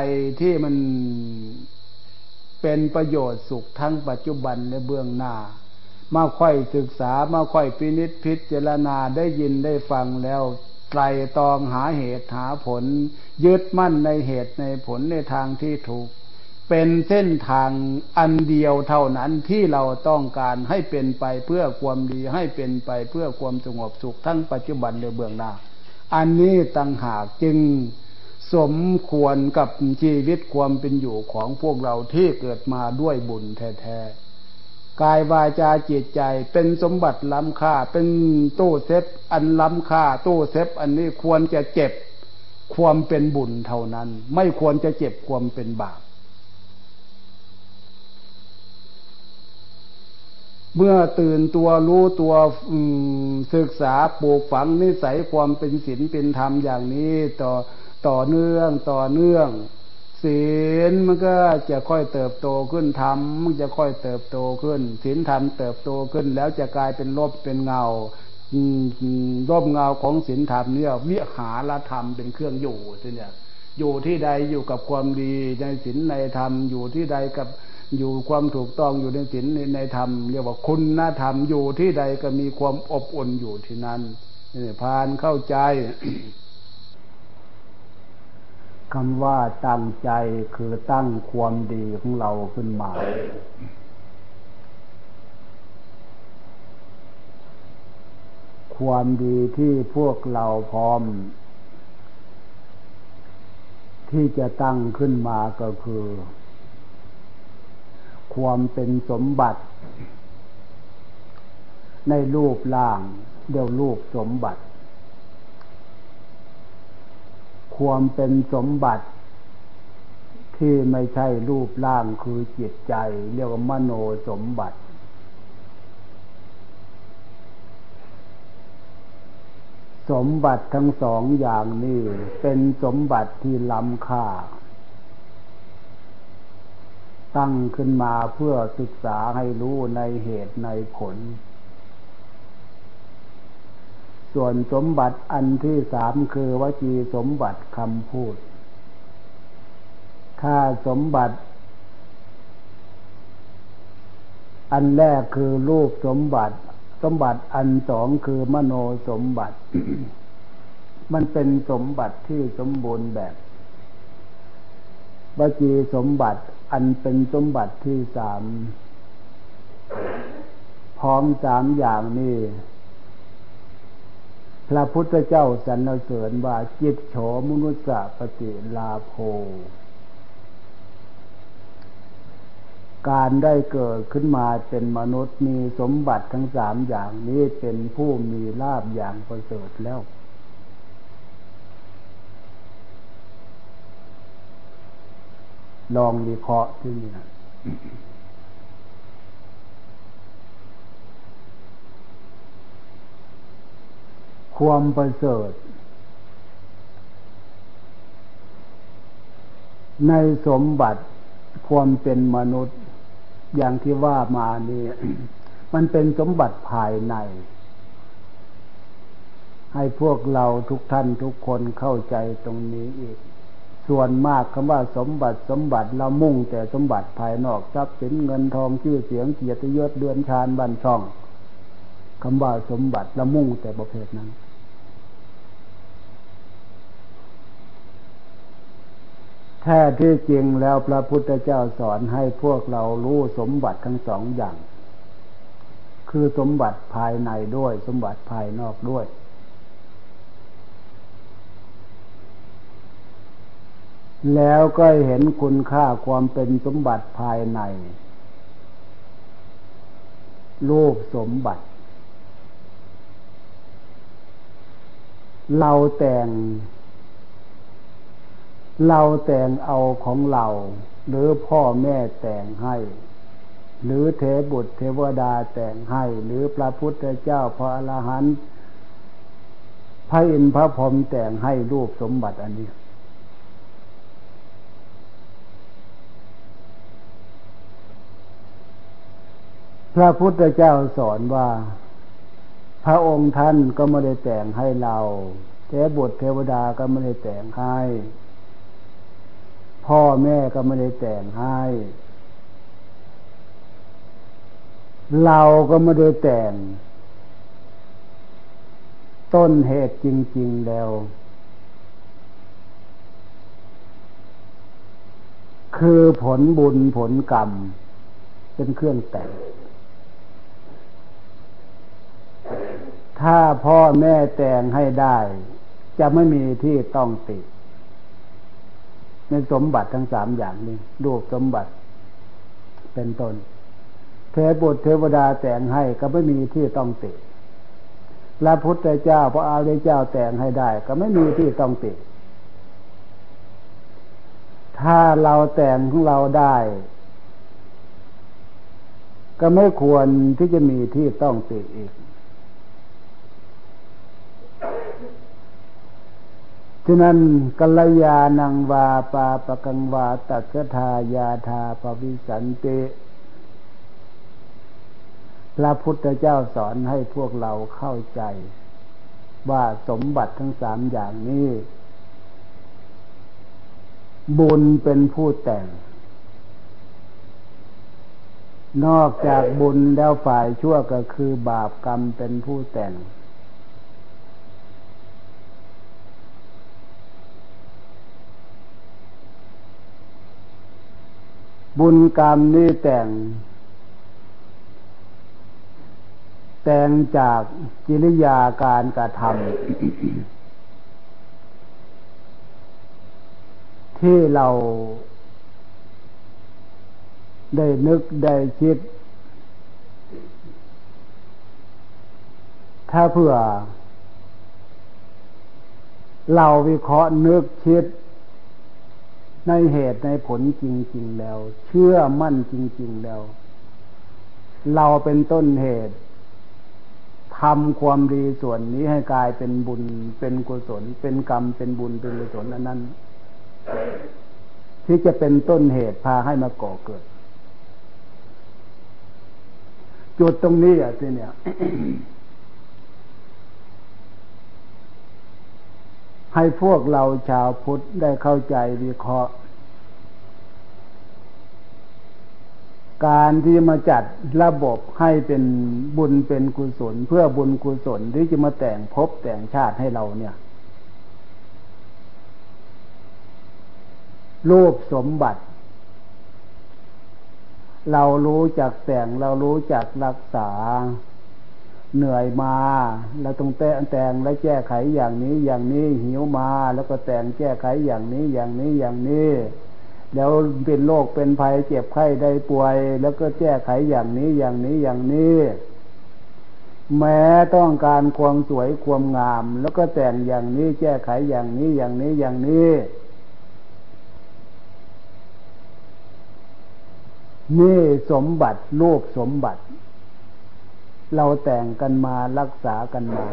S1: ที่มันเป็นประโยชน์สุขทั้งปัจจุบันและเบื้องหน้า มาค่อยศึกษามาค่อยพินิจพิจารณาได้ยินได้ฟังแล้วไตรตองหาเหตุหาผล ยึดมั่นในเหตุในผลในทางที่ถูก เป็นเส้นทางอันเดียวเท่านั้นที่เราต้องการให้เป็นไปเพื่อความดีให้เป็นไปเพื่อความสงบสุขทั้งปัจจุบันและเบื้องหน้า อันนี้ต่างหากจึงสมควรกับชีวิตความเป็นอยู่ของพวกเราที่เกิดมาด้วยบุญแท้ๆ กายวาจาจิตใจเป็นสมบัติล้ำค่าเป็นตู้เซฟอันล้ำค่าตู้เซฟอันนี้ควรจะเจ็บความเป็นบุญเท่านั้น ไม่ควรจะเจ็บความเป็นบาป เมื่อตื่นตัวรู้ตัวศึกษาปลูกฝังนิสัยความเป็นศีลเป็นธรรมอย่างนี้ต่อต่อเนื่องต่อเนื่องศีลมันก็จะค่อยเติบโตขึ้นธรรมมันจะค่อยเติบโตขึ้นศีลธรรมเติบโตขึ้น แล้วจะกลายเป็นลบเป็นเงาร่มเงาของศีลธรรมเนี่ยวิหารธรรมเป็นเครื่องอยู่เนี่ยอยู่ที่ใดอยู่กับความดีในศีลในธรรมอยู่ที่ใดกับ อยู่ความถูกต้องอยู่ในศีลในธรรมเรียกว่าคุณธรรมอยู่ที่ใดก็มีความอบอุ่นอยู่ที่นั้นนี่พานเข้าใจคำว่าตั้งใจคือตั้งความดีของเราขึ้นมา ความดีที่พวกเราพร้อม ที่จะตั้งขึ้นมาก็คือ ความเป็นสมบัติ ในรูปร่างเดียวรูปสมบัติ ความเป็นสมบัติ ที่ไม่ใช่รูปร่างคือจิตใจ เรียกว่ามโนสมบัติสมบัติทั้งสองอย่างนี้เป็นสมบัติที่ล้ำค่า ตั้งขึ้นมาเพื่อศึกษาให้รู้ในเหตุในผล ส่วนสมบัติอันที่สามคือวจีสมบัติคำพูด ถ้าสมบัติ อันแรกคือรูปสมบัติ สมบัติอันสองคือมโนสมบัติ มันเป็นสมบัติที่สมบูรณ์แบบวจีสมบัติ อันเป็นสมบัติที่สาม พร้อมสามอย่างนี้พระพุทธเจ้าสรรเสริญว่าจิตโฉมนุสสะปฏิลาโภ การได้เกิดขึ้นมาเป็นมนุษย์มีสมบัติทั้งสามอย่างนี้เป็นผู้มีลาบอย่างประเสริฐแล้ว ลองวิเคราะห์ที่นี่นะความประเสริฐ ในสมบัติความเป็นมนุษย์อย่างที่ว่ามานี่มันเป็นสมบัติภายใน ให้พวกเราทุกท่านทุกคนเข้าใจตรงนี้อีก ส่วนมากคำว่าสมบัติสมบัติเรามุ่งแต่สมบัติภายนอกทรัพย์สินเงินทองชื่อเสียงเกียรติยศเดือนชานบันช่องคำว่าสมบัติเรามุ่งแต่ประเภทนั้น แท้ที่จริงแล้วพระพุทธเจ้าสอนให้พวกเรารู้สมบัติทั้งสองอย่าง คือสมบัติภายในด้วย สมบัติภายนอกด้วย แล้วก็เห็นคุณค่าความเป็นสมบัติภายใน รูปสมบัติ เราแต่ง เราแต่งเอาของเรา หรือพ่อแม่แต่งให้ หรือเทบุตรเทวดาแต่งให้ หรือพระพุทธเจ้าพระอรหันต์พระอินทร์พระพรหมแต่งให้รูปสมบัติอันนี้ พระพุทธเจ้าสอนว่า พระองค์ท่านก็ไม่ได้แต่งให้เราเทบุตรเทวดาก็ไม่ได้แต่งให้ พ่อแม่ก็ไม่ได้แต่งให้ เราก็ไม่ได้แต่ง ต้นเหตุจริง ๆ แล้ว คือผลบุญผลกรรม เป็นเครื่องแต่ง ถ้าพ่อแม่แต่งให้ได้ จะไม่มีที่ต้องติดในสมบัติทั้งสามอย่างนี้รูปสมบัติ เป็นต้นเทบุตรเทวดาแต่งให้ก็ไม่มีที่ต้องติดพระพุทธเจ้าพระอาริยเจ้าแต่งให้ได้ ก็ไม่มีที่ต้องติดถ้าเราแต่งของเราได้ ก็ไม่ควรที่จะมีที่ต้องติดอีก ฉะนั้นกัลยาณังวาปาปกังวาตัสทายาธาปวิสันติ พระพุทธเจ้าสอนให้พวกเราเข้าใจ ว่าสมบัติทั้งสามอย่างนี้ บุญเป็นผู้แต่ง นอกจากบุญแล้วฝ่ายชั่วก็คือบาปกรรมเป็นผู้แต่ง บุญกรรมนี่แต่ง แต่งจากกิริยาการกระทำที่เราได้นึกได้คิด ถ้าเพื่อ เราวิเคราะห์นึกคิด ในเหตุในผลจริง ๆ แล้ว เชื่อมั่นจริง ๆ แล้ว เราเป็นต้นเหตุทำความดีส่วนนี้ให้กลายเป็นบุญเป็นกุศล เป็นกรรมเป็นบุญเป็นกุศลอันนั้น ที่จะเป็นต้นเหตุพาให้มาก่อเกิด จุดตรงนี้อะที่เนี่ย ให้พวกเราชาวพุทธได้เข้าใจวิเคราะห์ การที่มาจัดระบบให้เป็นบุญเป็นกุศล เพื่อบุญกุศลที่จะมาแต่งภพแต่งชาติให้เราเนี่ยรูปสมบัติ เรารู้จักแต่งเรารู้จักรักษา เหนื่อยมาเราต้องแต่งแต่งและแก้ไขอย่างนี้อย่างนี้หิวมา แล้วก็แต่งแก้ไขอย่างนี้อย่างนี้อย่างนี้ แล้วเป็นโรคเป็นภัยเจ็บไข้ได้ป่วย แล้วก็แก้ไขอย่างนี้อย่างนี้อย่างนี้ แม้ต้องการความสวยความงาม แล้วก็แต่งอย่างนี้แก้ไขอย่างนี้อย่างนี้อย่างนี้นี่สมบัติรูปสมบัติ เราแต่งกันมารักษากันมา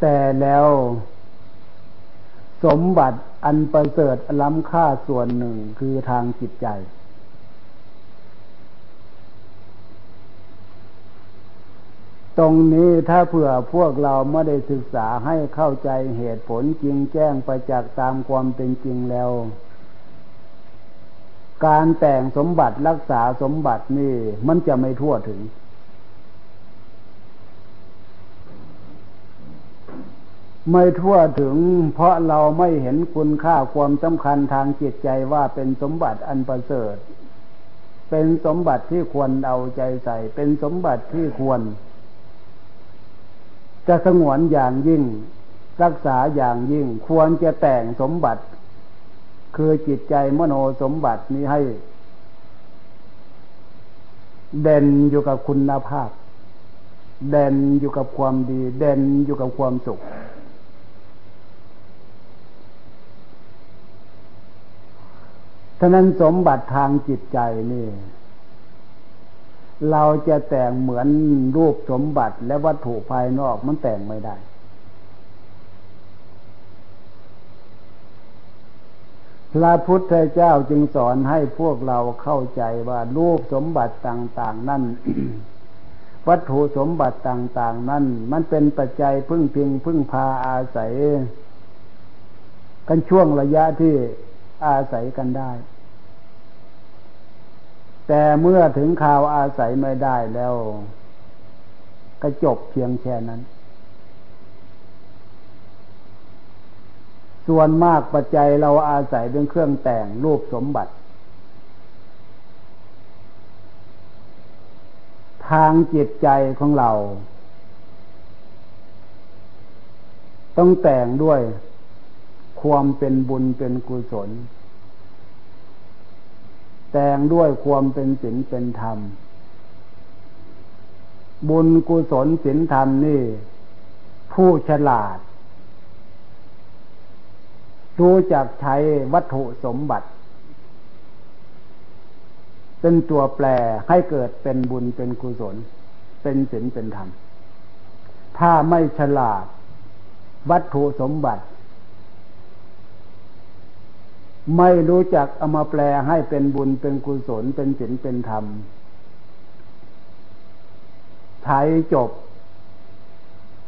S1: แต่แล้ว สมบัติอันประเสริฐล้ำค่าส่วนหนึ่งคือทางจิตใจ ตรงนี้ถ้าเผื่อพวกเราไม่ได้ศึกษาให้เข้าใจเหตุผลจริงแจ้งไปจากตามความเป็นจริงแล้ว การแต่งสมบัติรักษาสมบัตินี่มันจะไม่ทั่วถึง ไม่ทั่วถึง เพราะเราไม่เห็นคุณค่าความสำคัญทางจิตใจว่าเป็นสมบัติอันประเสริฐ เป็นสมบัติที่ควรเอาใจใส่ เป็นสมบัติที่ควร จะสงวนอย่างยิ่ง รักษาอย่างยิ่ง ควรจะแต่งสมบัติ คือจิตใจมโนสมบัตินี้ให้ เด่นอยู่กับคุณภาพ เด่นอยู่กับความดี เด่นอยู่กับความสุข ฉะนั้นสมบัติทางจิตใจนี่ เราจะแต่งเหมือนรูปสมบัติและวัตถุภายนอกมันแต่งไม่ได้ พระพุทธเจ้าจึงสอนให้พวกเราเข้าใจว่ารูปสมบัติต่าง ๆ นั่น วัตถุสมบัติต่าง ๆ นั่น มันเป็นปัจจัยพึ่งพิงพึ่งพาอาศัย กันช่วงระยะที่อาศัยกันได้ แต่เมื่อถึงข่าวอาศัยไม่ได้แล้ว ก็จบเพียงแค่นั้น ส่วนมากปัจจัยเราอาศัยเป็นเครื่องแต่งรูปสมบัติ ทางจิตใจของเรา ต้องแต่งด้วยความเป็นบุญเป็นกุศล แต่งด้วยความเป็นศีลเป็นธรรม บุญกุศลศีลธรรมนี่ ผู้ฉลาด รู้จักใช้วัตถุสมบัติ เป็นตัวแปรให้เกิดเป็นบุญเป็นกุศล เป็นศีลเป็นธรรม ถ้าไม่ฉลาด วัตถุสมบัติ ไม่รู้จักเอามาแปลให้เป็นบุญเป็นกุศล เป็นศีลเป็นธรรม ใช้จบ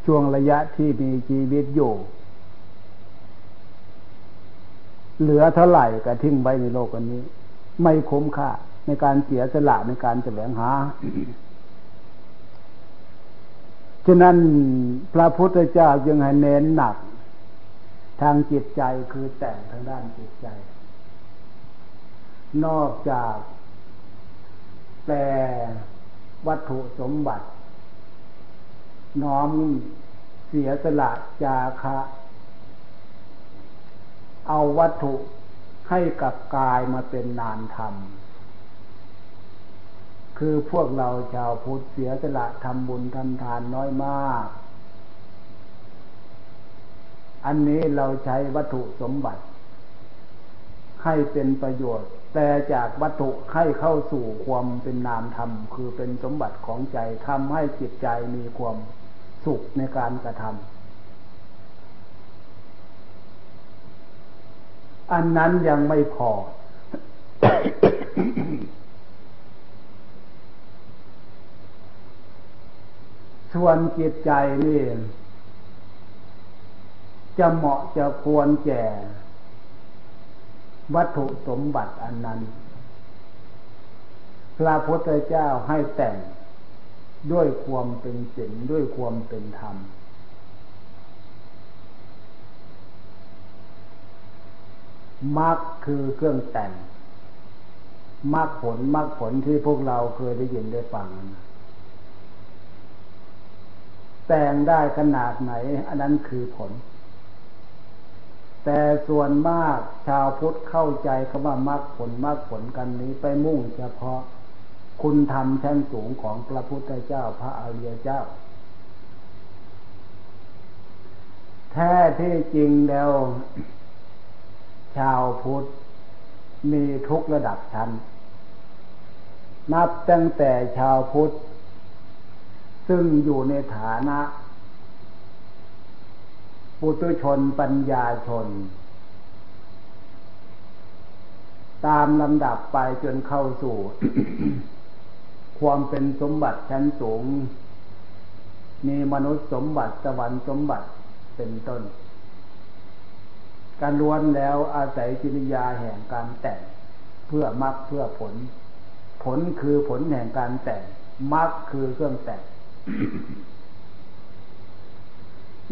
S1: ช่วงระยะที่มีชีวิตอยู่ เหลือเท่าไหร่ก็ทิ้งไว้ในโลกอันนี้ ไม่คุ้มค่าในการเสียสละในการแสวงหา ฉะนั้นพระพุทธเจ้าจึงให้เน้นหนัก ทางจิตใจคือแต่งทางด้านจิตใจ นอกจากแปลวัตถุสมบัติ น้อมเสียสละจาคะ เอาวัตถุให้กับกายมาเป็นนานธรรม คือพวกเราชาวพุทธเสียสละทำบุญทำทานน้อยมาก อันนี้เราใช้วัตถุสมบัติ ให้เป็นประโยชน์ แต่จากวัตถุให้เข้าสู่ความเป็นนามธรรม คือเป็นสมบัติของใจทำให้จิตใจมีความสุขในการกระทำ อันนั้นยังไม่พอ ส่วนจิตใจนี่ จะเหมาะจะควรแก่ วัตถุสมบัติอันนั้น พระพุทธเจ้าให้แต่งด้วยความเป็นศีลด้วยความเป็นธรรม มรรคคือเครื่องแต่งมรรคผลมรรคผลที่พวกเราเคยได้ยินได้ฟัง แต่งได้ขนาดไหน อันนั้นคือผล แต่ส่วนมากชาวพุทธเข้าใจคำว่ามรรคผลมรรคผลกันนี้ไปมุ่งเฉพาะ คุณธรรมชั้นสูงของพระพุทธเจ้าพระอริยเจ้า แท้ที่จริงแล้ว ชาวพุทธมีทุกระดับชั้น นับตั้งแต่ชาวพุทธ ซึ่งอยู่ในฐานะ ปุตุชนปัญญาชน ตามลำดับไปจนเข้าสู่ ความเป็นสมบัติชั้นสูง มีมนุษย์สมบัติสวรรค์สมบัติเป็นต้น การล้วนแล้วอาศัยจิริยาแห่งการแต่ง เพื่อมรรคเพื่อผล ผลคือผลแห่งการแต่งมรรคคือเครื่องแต่ง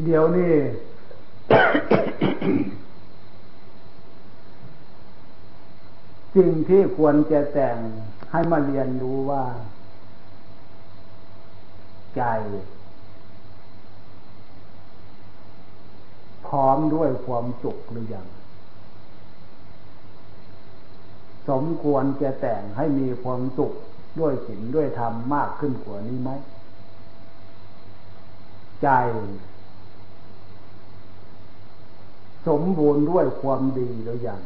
S1: เดี๋ยวนี้สิ่งที่ควรจะแต่งให้มาเรียนรู้ว่า ใจ ร้อมด้วยความสุขหรือยัง สมควรจะแต่งให้มีความสุขด้วยศีลด้วยธรรมมากขึ้นกว่านี้ไหม ใจ สมบูรณ์ด้วยความดีหรือยัง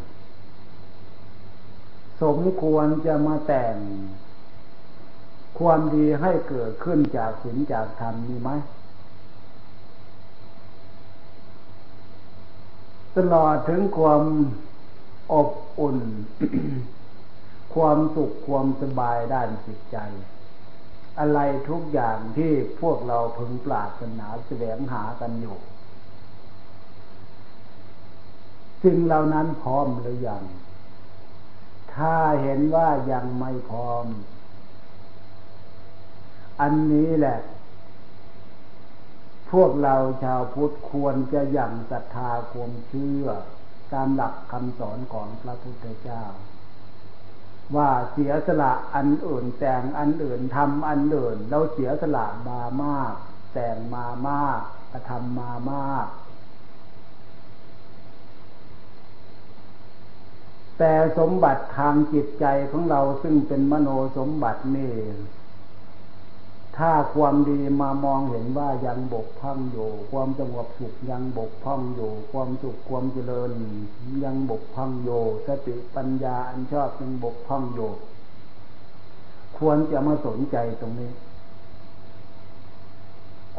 S1: สมควรจะมาแต่ง ความดีให้เกิดขึ้นจากศีลจากธรรมมีไหม ตลอดถึงความอบอุ่น ความสุขความสบายด้านจิตใจ อะไรทุกอย่างที่พวกเราพึงปรารถนาแสวงหากันอยู่สิ่งเหล่านั้นพร้อมหรือยัง ถ้าเห็นว่ายังไม่พร้อม อันนี้แหละ พวกเราชาวพุทธควรจะยังศรัทธาความเชื่อ ตามหลักคำสอนของพระพุทธเจ้า ว่าเสียสละอันอื่นแต่งอันอื่นทำอันอื่นเราเสียสละมามาก แต่งมามากกระทำมามาก แต่สมบัติทางจิตใจของเราซึ่งเป็นมโนสมบัตินี่ ถ้าความดีมามองเห็นว่ายังบกพร่องอยู่ ความสงบสุขยังบกพร่องอยู่ ความสุขความเจริญยังบกพร่องอยู่ สติปัญญาอันชอบยังบกพร่องอยู่ ควรจะมาสนใจตรงนี้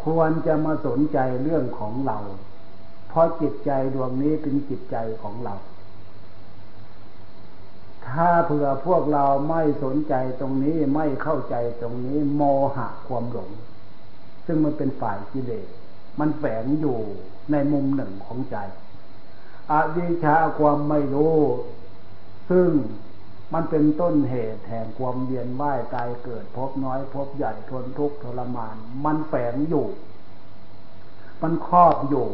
S1: ควรจะมาสนใจเรื่องของเรา เพราะจิตใจดวงนี้เป็นจิตใจของเรา ถ้าเผื่อพวกเราไม่สนใจตรงนี้ไม่เข้าใจตรงนี้ โมหะความหลง ซึ่งมันเป็นฝ่ายกิเลสมันแฝงอยู่ในมุมหนึ่งของใจอวิชาความไม่รู้ ซึ่งมันเป็นต้นเหตุแห่งความเวียนว่ายตายเกิด พบน้อย พบใหญ่ทนทุกข์ทรมาน มันแฝงอยู่ มันครอบอยู่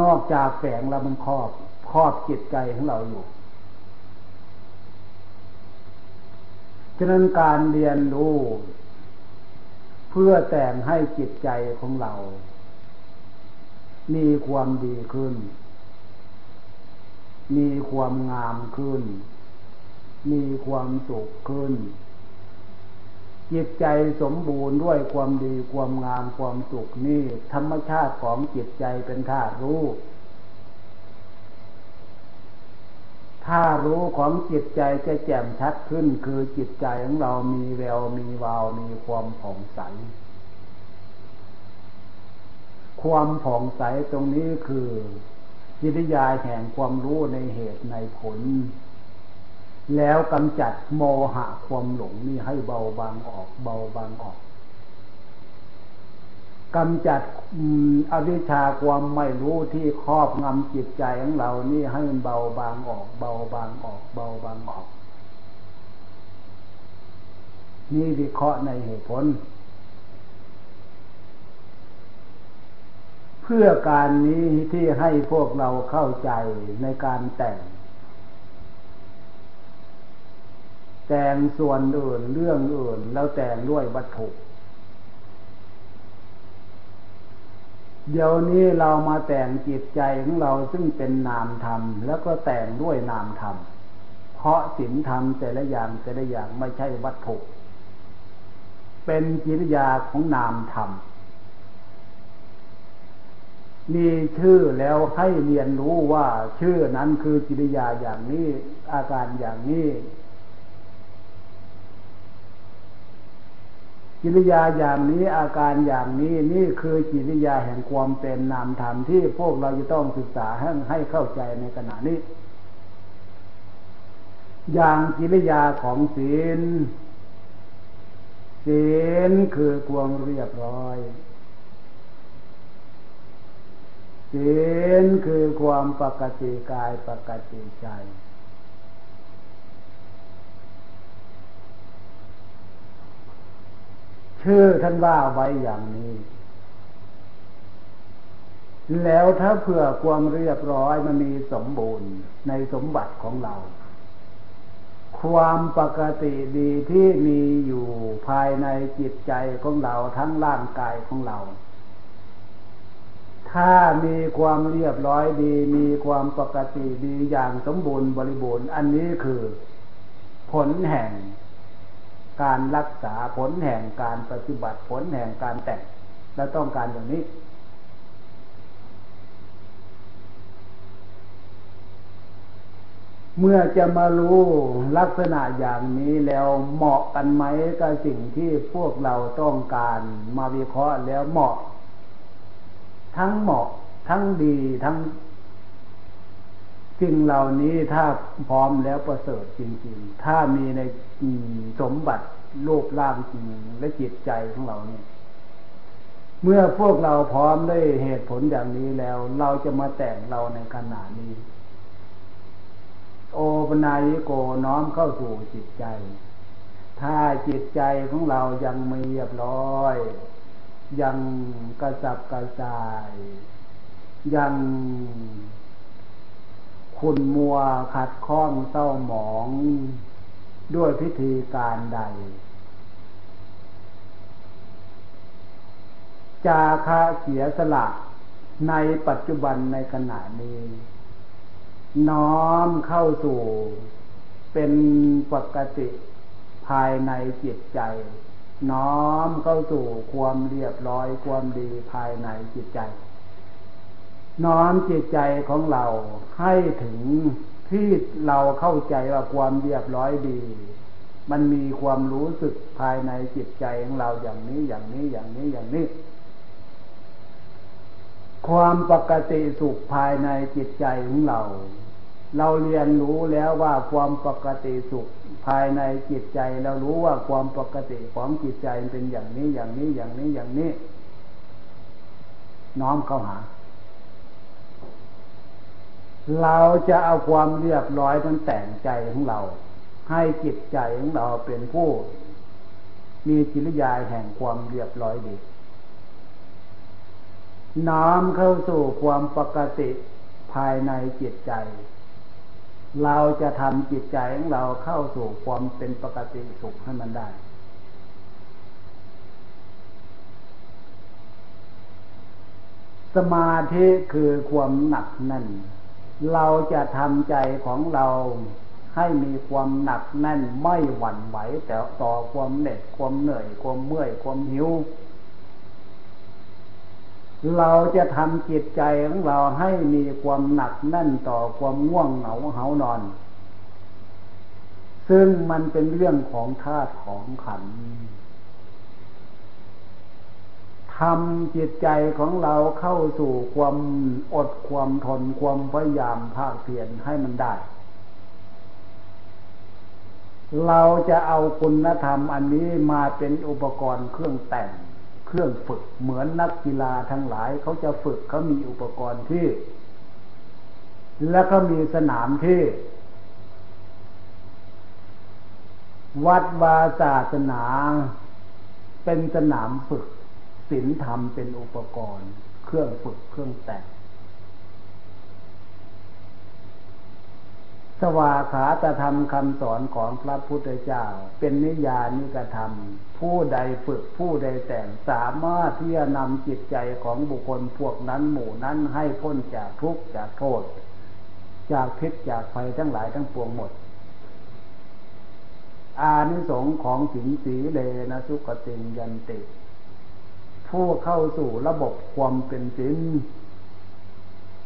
S1: นอกจากแฝงแล้วมันครอบครอบจิตใจของเราอยู่ ฉะนั้นการเรียนรู้ เพื่อแต่งให้จิตใจของเรา มีความดีขึ้น มีความงามขึ้น มีความสุขขึ้น จิตใจสมบูรณ์ด้วยความดีความงามความสุขนี่ ธรรมชาติของจิตใจเป็นธาตุรู้ ถ้ารู้ของจิตใจจะแจ่มชัดขึ้น คือจิตใจของเรามีแววมีวาวมีความผ่องใส ความผ่องใสตรงนี้คือจิตยาแห่งความรู้ในเหตุในผล แล้วกำจัดโมหะความหลงนี่ให้เบาบางออกเบาบางออก กำจัดอวิชชาความไม่รู้ที่ครอบงำจิตใจของเรานี่ให้มันเบาบางออก เบาบางออก เบาบางออก นี่วิเคราะห์ในเหตุผล เพื่อการนี้ที่ให้พวกเราเข้าใจในการแต่ง แต่งส่วนอื่นเรื่องอื่นแล้วแต่งด้วยวัตถุ เดี๋ยวนี้เรามาแต่งจิตใจของเราซึ่งเป็นนามธรรม แล้วก็แต่งด้วยนามธรรม เพราะศีลธรรมแต่ละอย่างแต่ละอย่างไม่ใช่วัตถุ เป็นจิริยาของนามธรรม มีชื่อแล้วให้เรียนรู้ว่าชื่อนั้นคือจิริยาอย่างนี้อาการอย่างนี้ กิริยาอย่างนี้อาการอย่างนี้นี่คือกิริยาแห่งความเป็นนามธรรมที่พวกเราจะต้องศึกษาให้ให้เข้าใจในขณะนี้ อย่างกิริยาของศีล ศีลคือความเรียบร้อย ศีลคือความปกติกายปกติใจ ชื่อท่านว่าไว้อย่างนี้ แล้วถ้าเผื่อความเรียบร้อยมันมีสมบูรณ์ในสมบัติของเรา ความปกติดีที่มีอยู่ภายในจิตใจของเราทั้งร่างกายของเรา ถ้ามีความเรียบร้อยดี มีความปกติดีอย่างสมบูรณ์บริบูรณ์ อันนี้คือ ผลแห่ง การรักษาผลแห่งการปฏิบัติผลแห่งการแต่งและต้องการอย่างนี้ เมื่อจะมารู้ลักษณะอย่างนี้แล้วเหมาะกันไหมกับสิ่งที่พวกเราต้องการมาวิเคราะห์แล้วเหมาะ ทั้งเหมาะทั้งดีทั้งสิ่งเหล่านี้ถ้าพร้อมแล้วประเสริฐจริง ๆ ถ้ามีใน สมบัติโลกร่างจริงและจิตใจของเราเนี่ย เมื่อพวกเราพร้อมด้วยเหตุผลอย่างนี้แล้ว เราจะมาแต่งเราในขณะนี้ โอปนายโกน้อมเข้าสู่จิตใจ ถ้าจิตใจของเรายังไม่เรียบร้อย ยังกระสับกระส่าย ยังคุณมัวขัดข้องเศร้าหมอง ด้วยพิธีการใด จาคะเสียสละในปัจจุบันในขณะนี้ น้อมเข้าสู่เป็นปกติภายในจิตใจ น้อมเข้าสู่ความเรียบร้อยความดีภายในจิตใจ น้อมจิตใจของเราให้ถึง ที่เราเข้าใจว่าความเรียบร้อยดี มันมีความรู้สึกภายในจิตใจของเราอย่างนี้อย่างนี้อย่างนี้อย่างนี้ ความปกติสุขภายในจิตใจของเรา เราเรียนรู้แล้วว่าความปกติสุขภายในจิตใจเรารู้ว่าความปกติของจิตใจเป็นอย่างนี้อย่างนี้อย่างนี้อย่างนี้ น้อมเข้าหา เราจะเอาความเรียบร้อยนั้นแต่งใจของเรา ให้จิตใจของเราเป็นผู้ มีจิตยาแห่งความเรียบร้อยดี น้อมเข้าสู่ความปกติภายในจิตใจ เราจะทำจิตใจของเราเข้าสู่ความเป็นปกติสุขให้มันได้สมาธิคือความหนักแน่น เราจะทำใจของเราให้มีความหนักแน่นไม่หวั่นไหวแต่ต่อความเหน็ดความเหนื่อยความเมื่อยความหิว เราจะทำจิตใจของเราให้มีความหนักแน่นต่อความง่วงเหงาเหานอน ซึ่งมันเป็นเรื่องของธาตุของขันธ์ ทำจิตใจของเราเข้าสู่ความอดความทนความพยายามภาคเพียรให้มันได้ เราจะเอาคุณธรรมอันนี้มาเป็นอุปกรณ์เครื่องแต่งเครื่องฝึกเหมือนนักกีฬาทั้งหลายเขาจะฝึกเขามีอุปกรณ์ที่ แล้วก็มีสนามที่วัดวาศาสนาเป็นสนามฝึก ศีลธรรมเป็นอุปกรณ์ เครื่องฝึกเครื่องแต่งสวาขาตธรรมคำสอนของพระพุทธเจ้า เป็นนิยานิกธรรม ผู้ใดฝึกผู้ใดแต่งสามารถที่จะนำจิตใจของบุคคลพวกนั้นหมู่นั้นให้พ้นจากทุกข์จากโทษ จากพิษจากภัยทั้งหลายทั้งปวงหมด อานิสงส์ของสิงสีเลนะสุกติยันติ ผู้เข้าสู่ระบบความเป็นสิน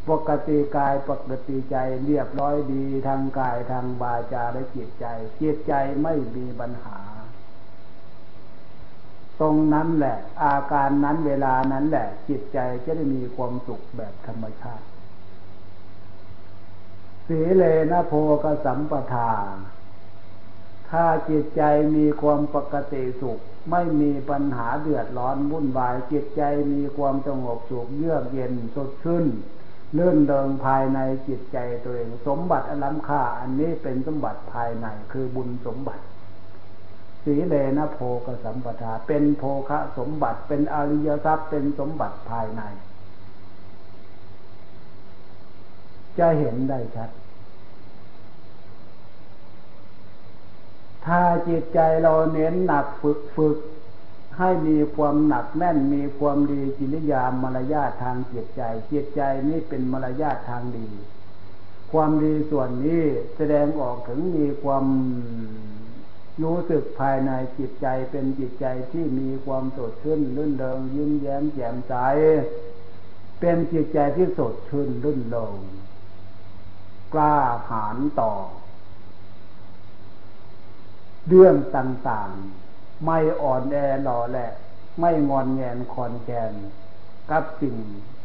S1: ปกติกายปกติใจเรียบร้อยดีทางกายทางวาจาและจิตใจ จิตใจไม่มีปัญหา ตรงนั้นแหละ อาการนั้นเวลานั้นแหละ จิตใจจะได้มีความสุขแบบธรรมชาติสีเลนะโพกสัมปทา ถ้าจิตใจมีความปกติสุข ไม่มีปัญหาเดือดร้อนวุ่นวายจิตใจมีความสงบสุขเยือกเย็นสดชื่นเลื่อนเดิงภายในจิตใจตัวเอง สมบัติอล้ำค่า อันนี้เป็นสมบัติภายในคือบุญสมบัติ สีเลนะโพกสัมปทา เป็นโภคะสมบัติเป็นอริยทรัพย์เป็นสมบัติภายใน จะเห็นได้ชัด ถ้าจิตใจเราเน้นหนักฝึกฝึก ให้มีความหนักแน่นมีความดีจิริยามารยาททางจิตใจ จิตใจนี่เป็นมารยาททางดี ความดีส่วนนี้แสดงออกถึงมีความรู้สึกภายในจิตใจเป็นจิตใจที่มีความสดชื่นลื่นเริงยิ้มแย้มแจ่มใสเป็นจิตใจที่สดชื่นลื่นเริงกล้าหาญต่อ เรื่องต่างๆ ไม่อ่อนแอหล่อแหละ ไม่งอนแงนคอนแกน กับสิ่ง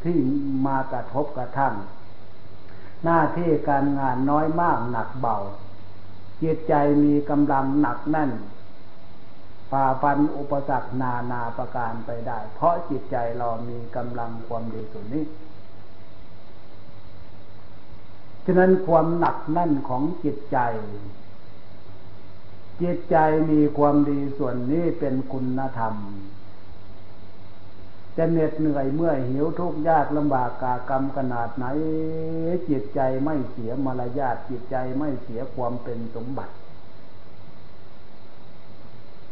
S1: ที่มากระทบกระทั่ง หน้าที่การงานน้อยมากหนักเบาจิตใจมีกำลังหนักแน่นฝ่าฟันอุปสรรคนานาประการไปได้ เพราะจิตใจเรามีกำลังความดีส่วนนี้ ฉะนั้นความหนักแน่นของจิตใจ จิตใจมีความดีส่วนนี้เป็นคุณธรรม จะเหน็ดเหนื่อยเมื่อหิวทุกข์ยากลำบากกากรรมขนาดไหน จิตใจไม่เสียมารยาทจิตใจไม่เสียความเป็นสมบัติ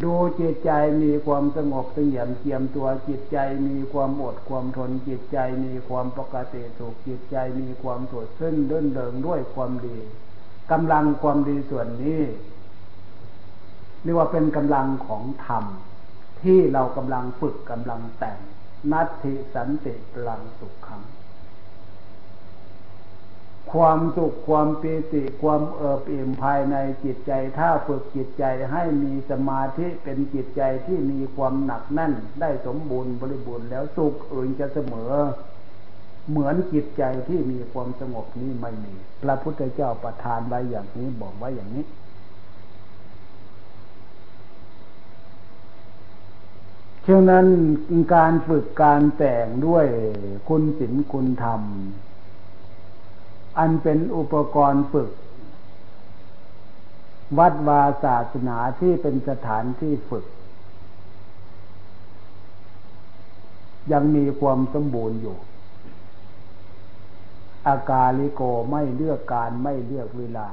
S1: ดูจิตใจมีความสงบเสงี่ยมเกียมตัวจิตใจมีความอดความทนจิตใจมีความปกติสุขจิตใจมีความสดชื่นเดินเดิงด้วยความดีกำลังความดีส่วนนี้ เรียกว่าเป็นกำลังของธรรม ที่เรากำลังฝึกกำลังแต่ง นัตถิสันติพลังสุขขัง ความสุขความปีติความเอิบอิ่มภายในจิตใจ ถ้าฝึกจิตใจให้มีสมาธิเป็นจิตใจที่มีความหนักแน่น ได้สมบูรณ์บริบูรณ์แล้วสุขอื่นจะเสมอ เหมือนจิตใจที่มีความสงบนี้ไม่มี พระพุทธเจ้าประทานไว้อย่างนี้บอกไว้อย่างนี้ ฉะนั้นการฝึกการแต่งด้วยคุณศีลคุณธรรม อันเป็นอุปกรณ์ฝึก วัดวาศาสนาที่เป็นสถานที่ฝึก ยังมีความสมบูรณ์อยู่ อากาลิโกไม่เลือกการไม่เลือกเวลา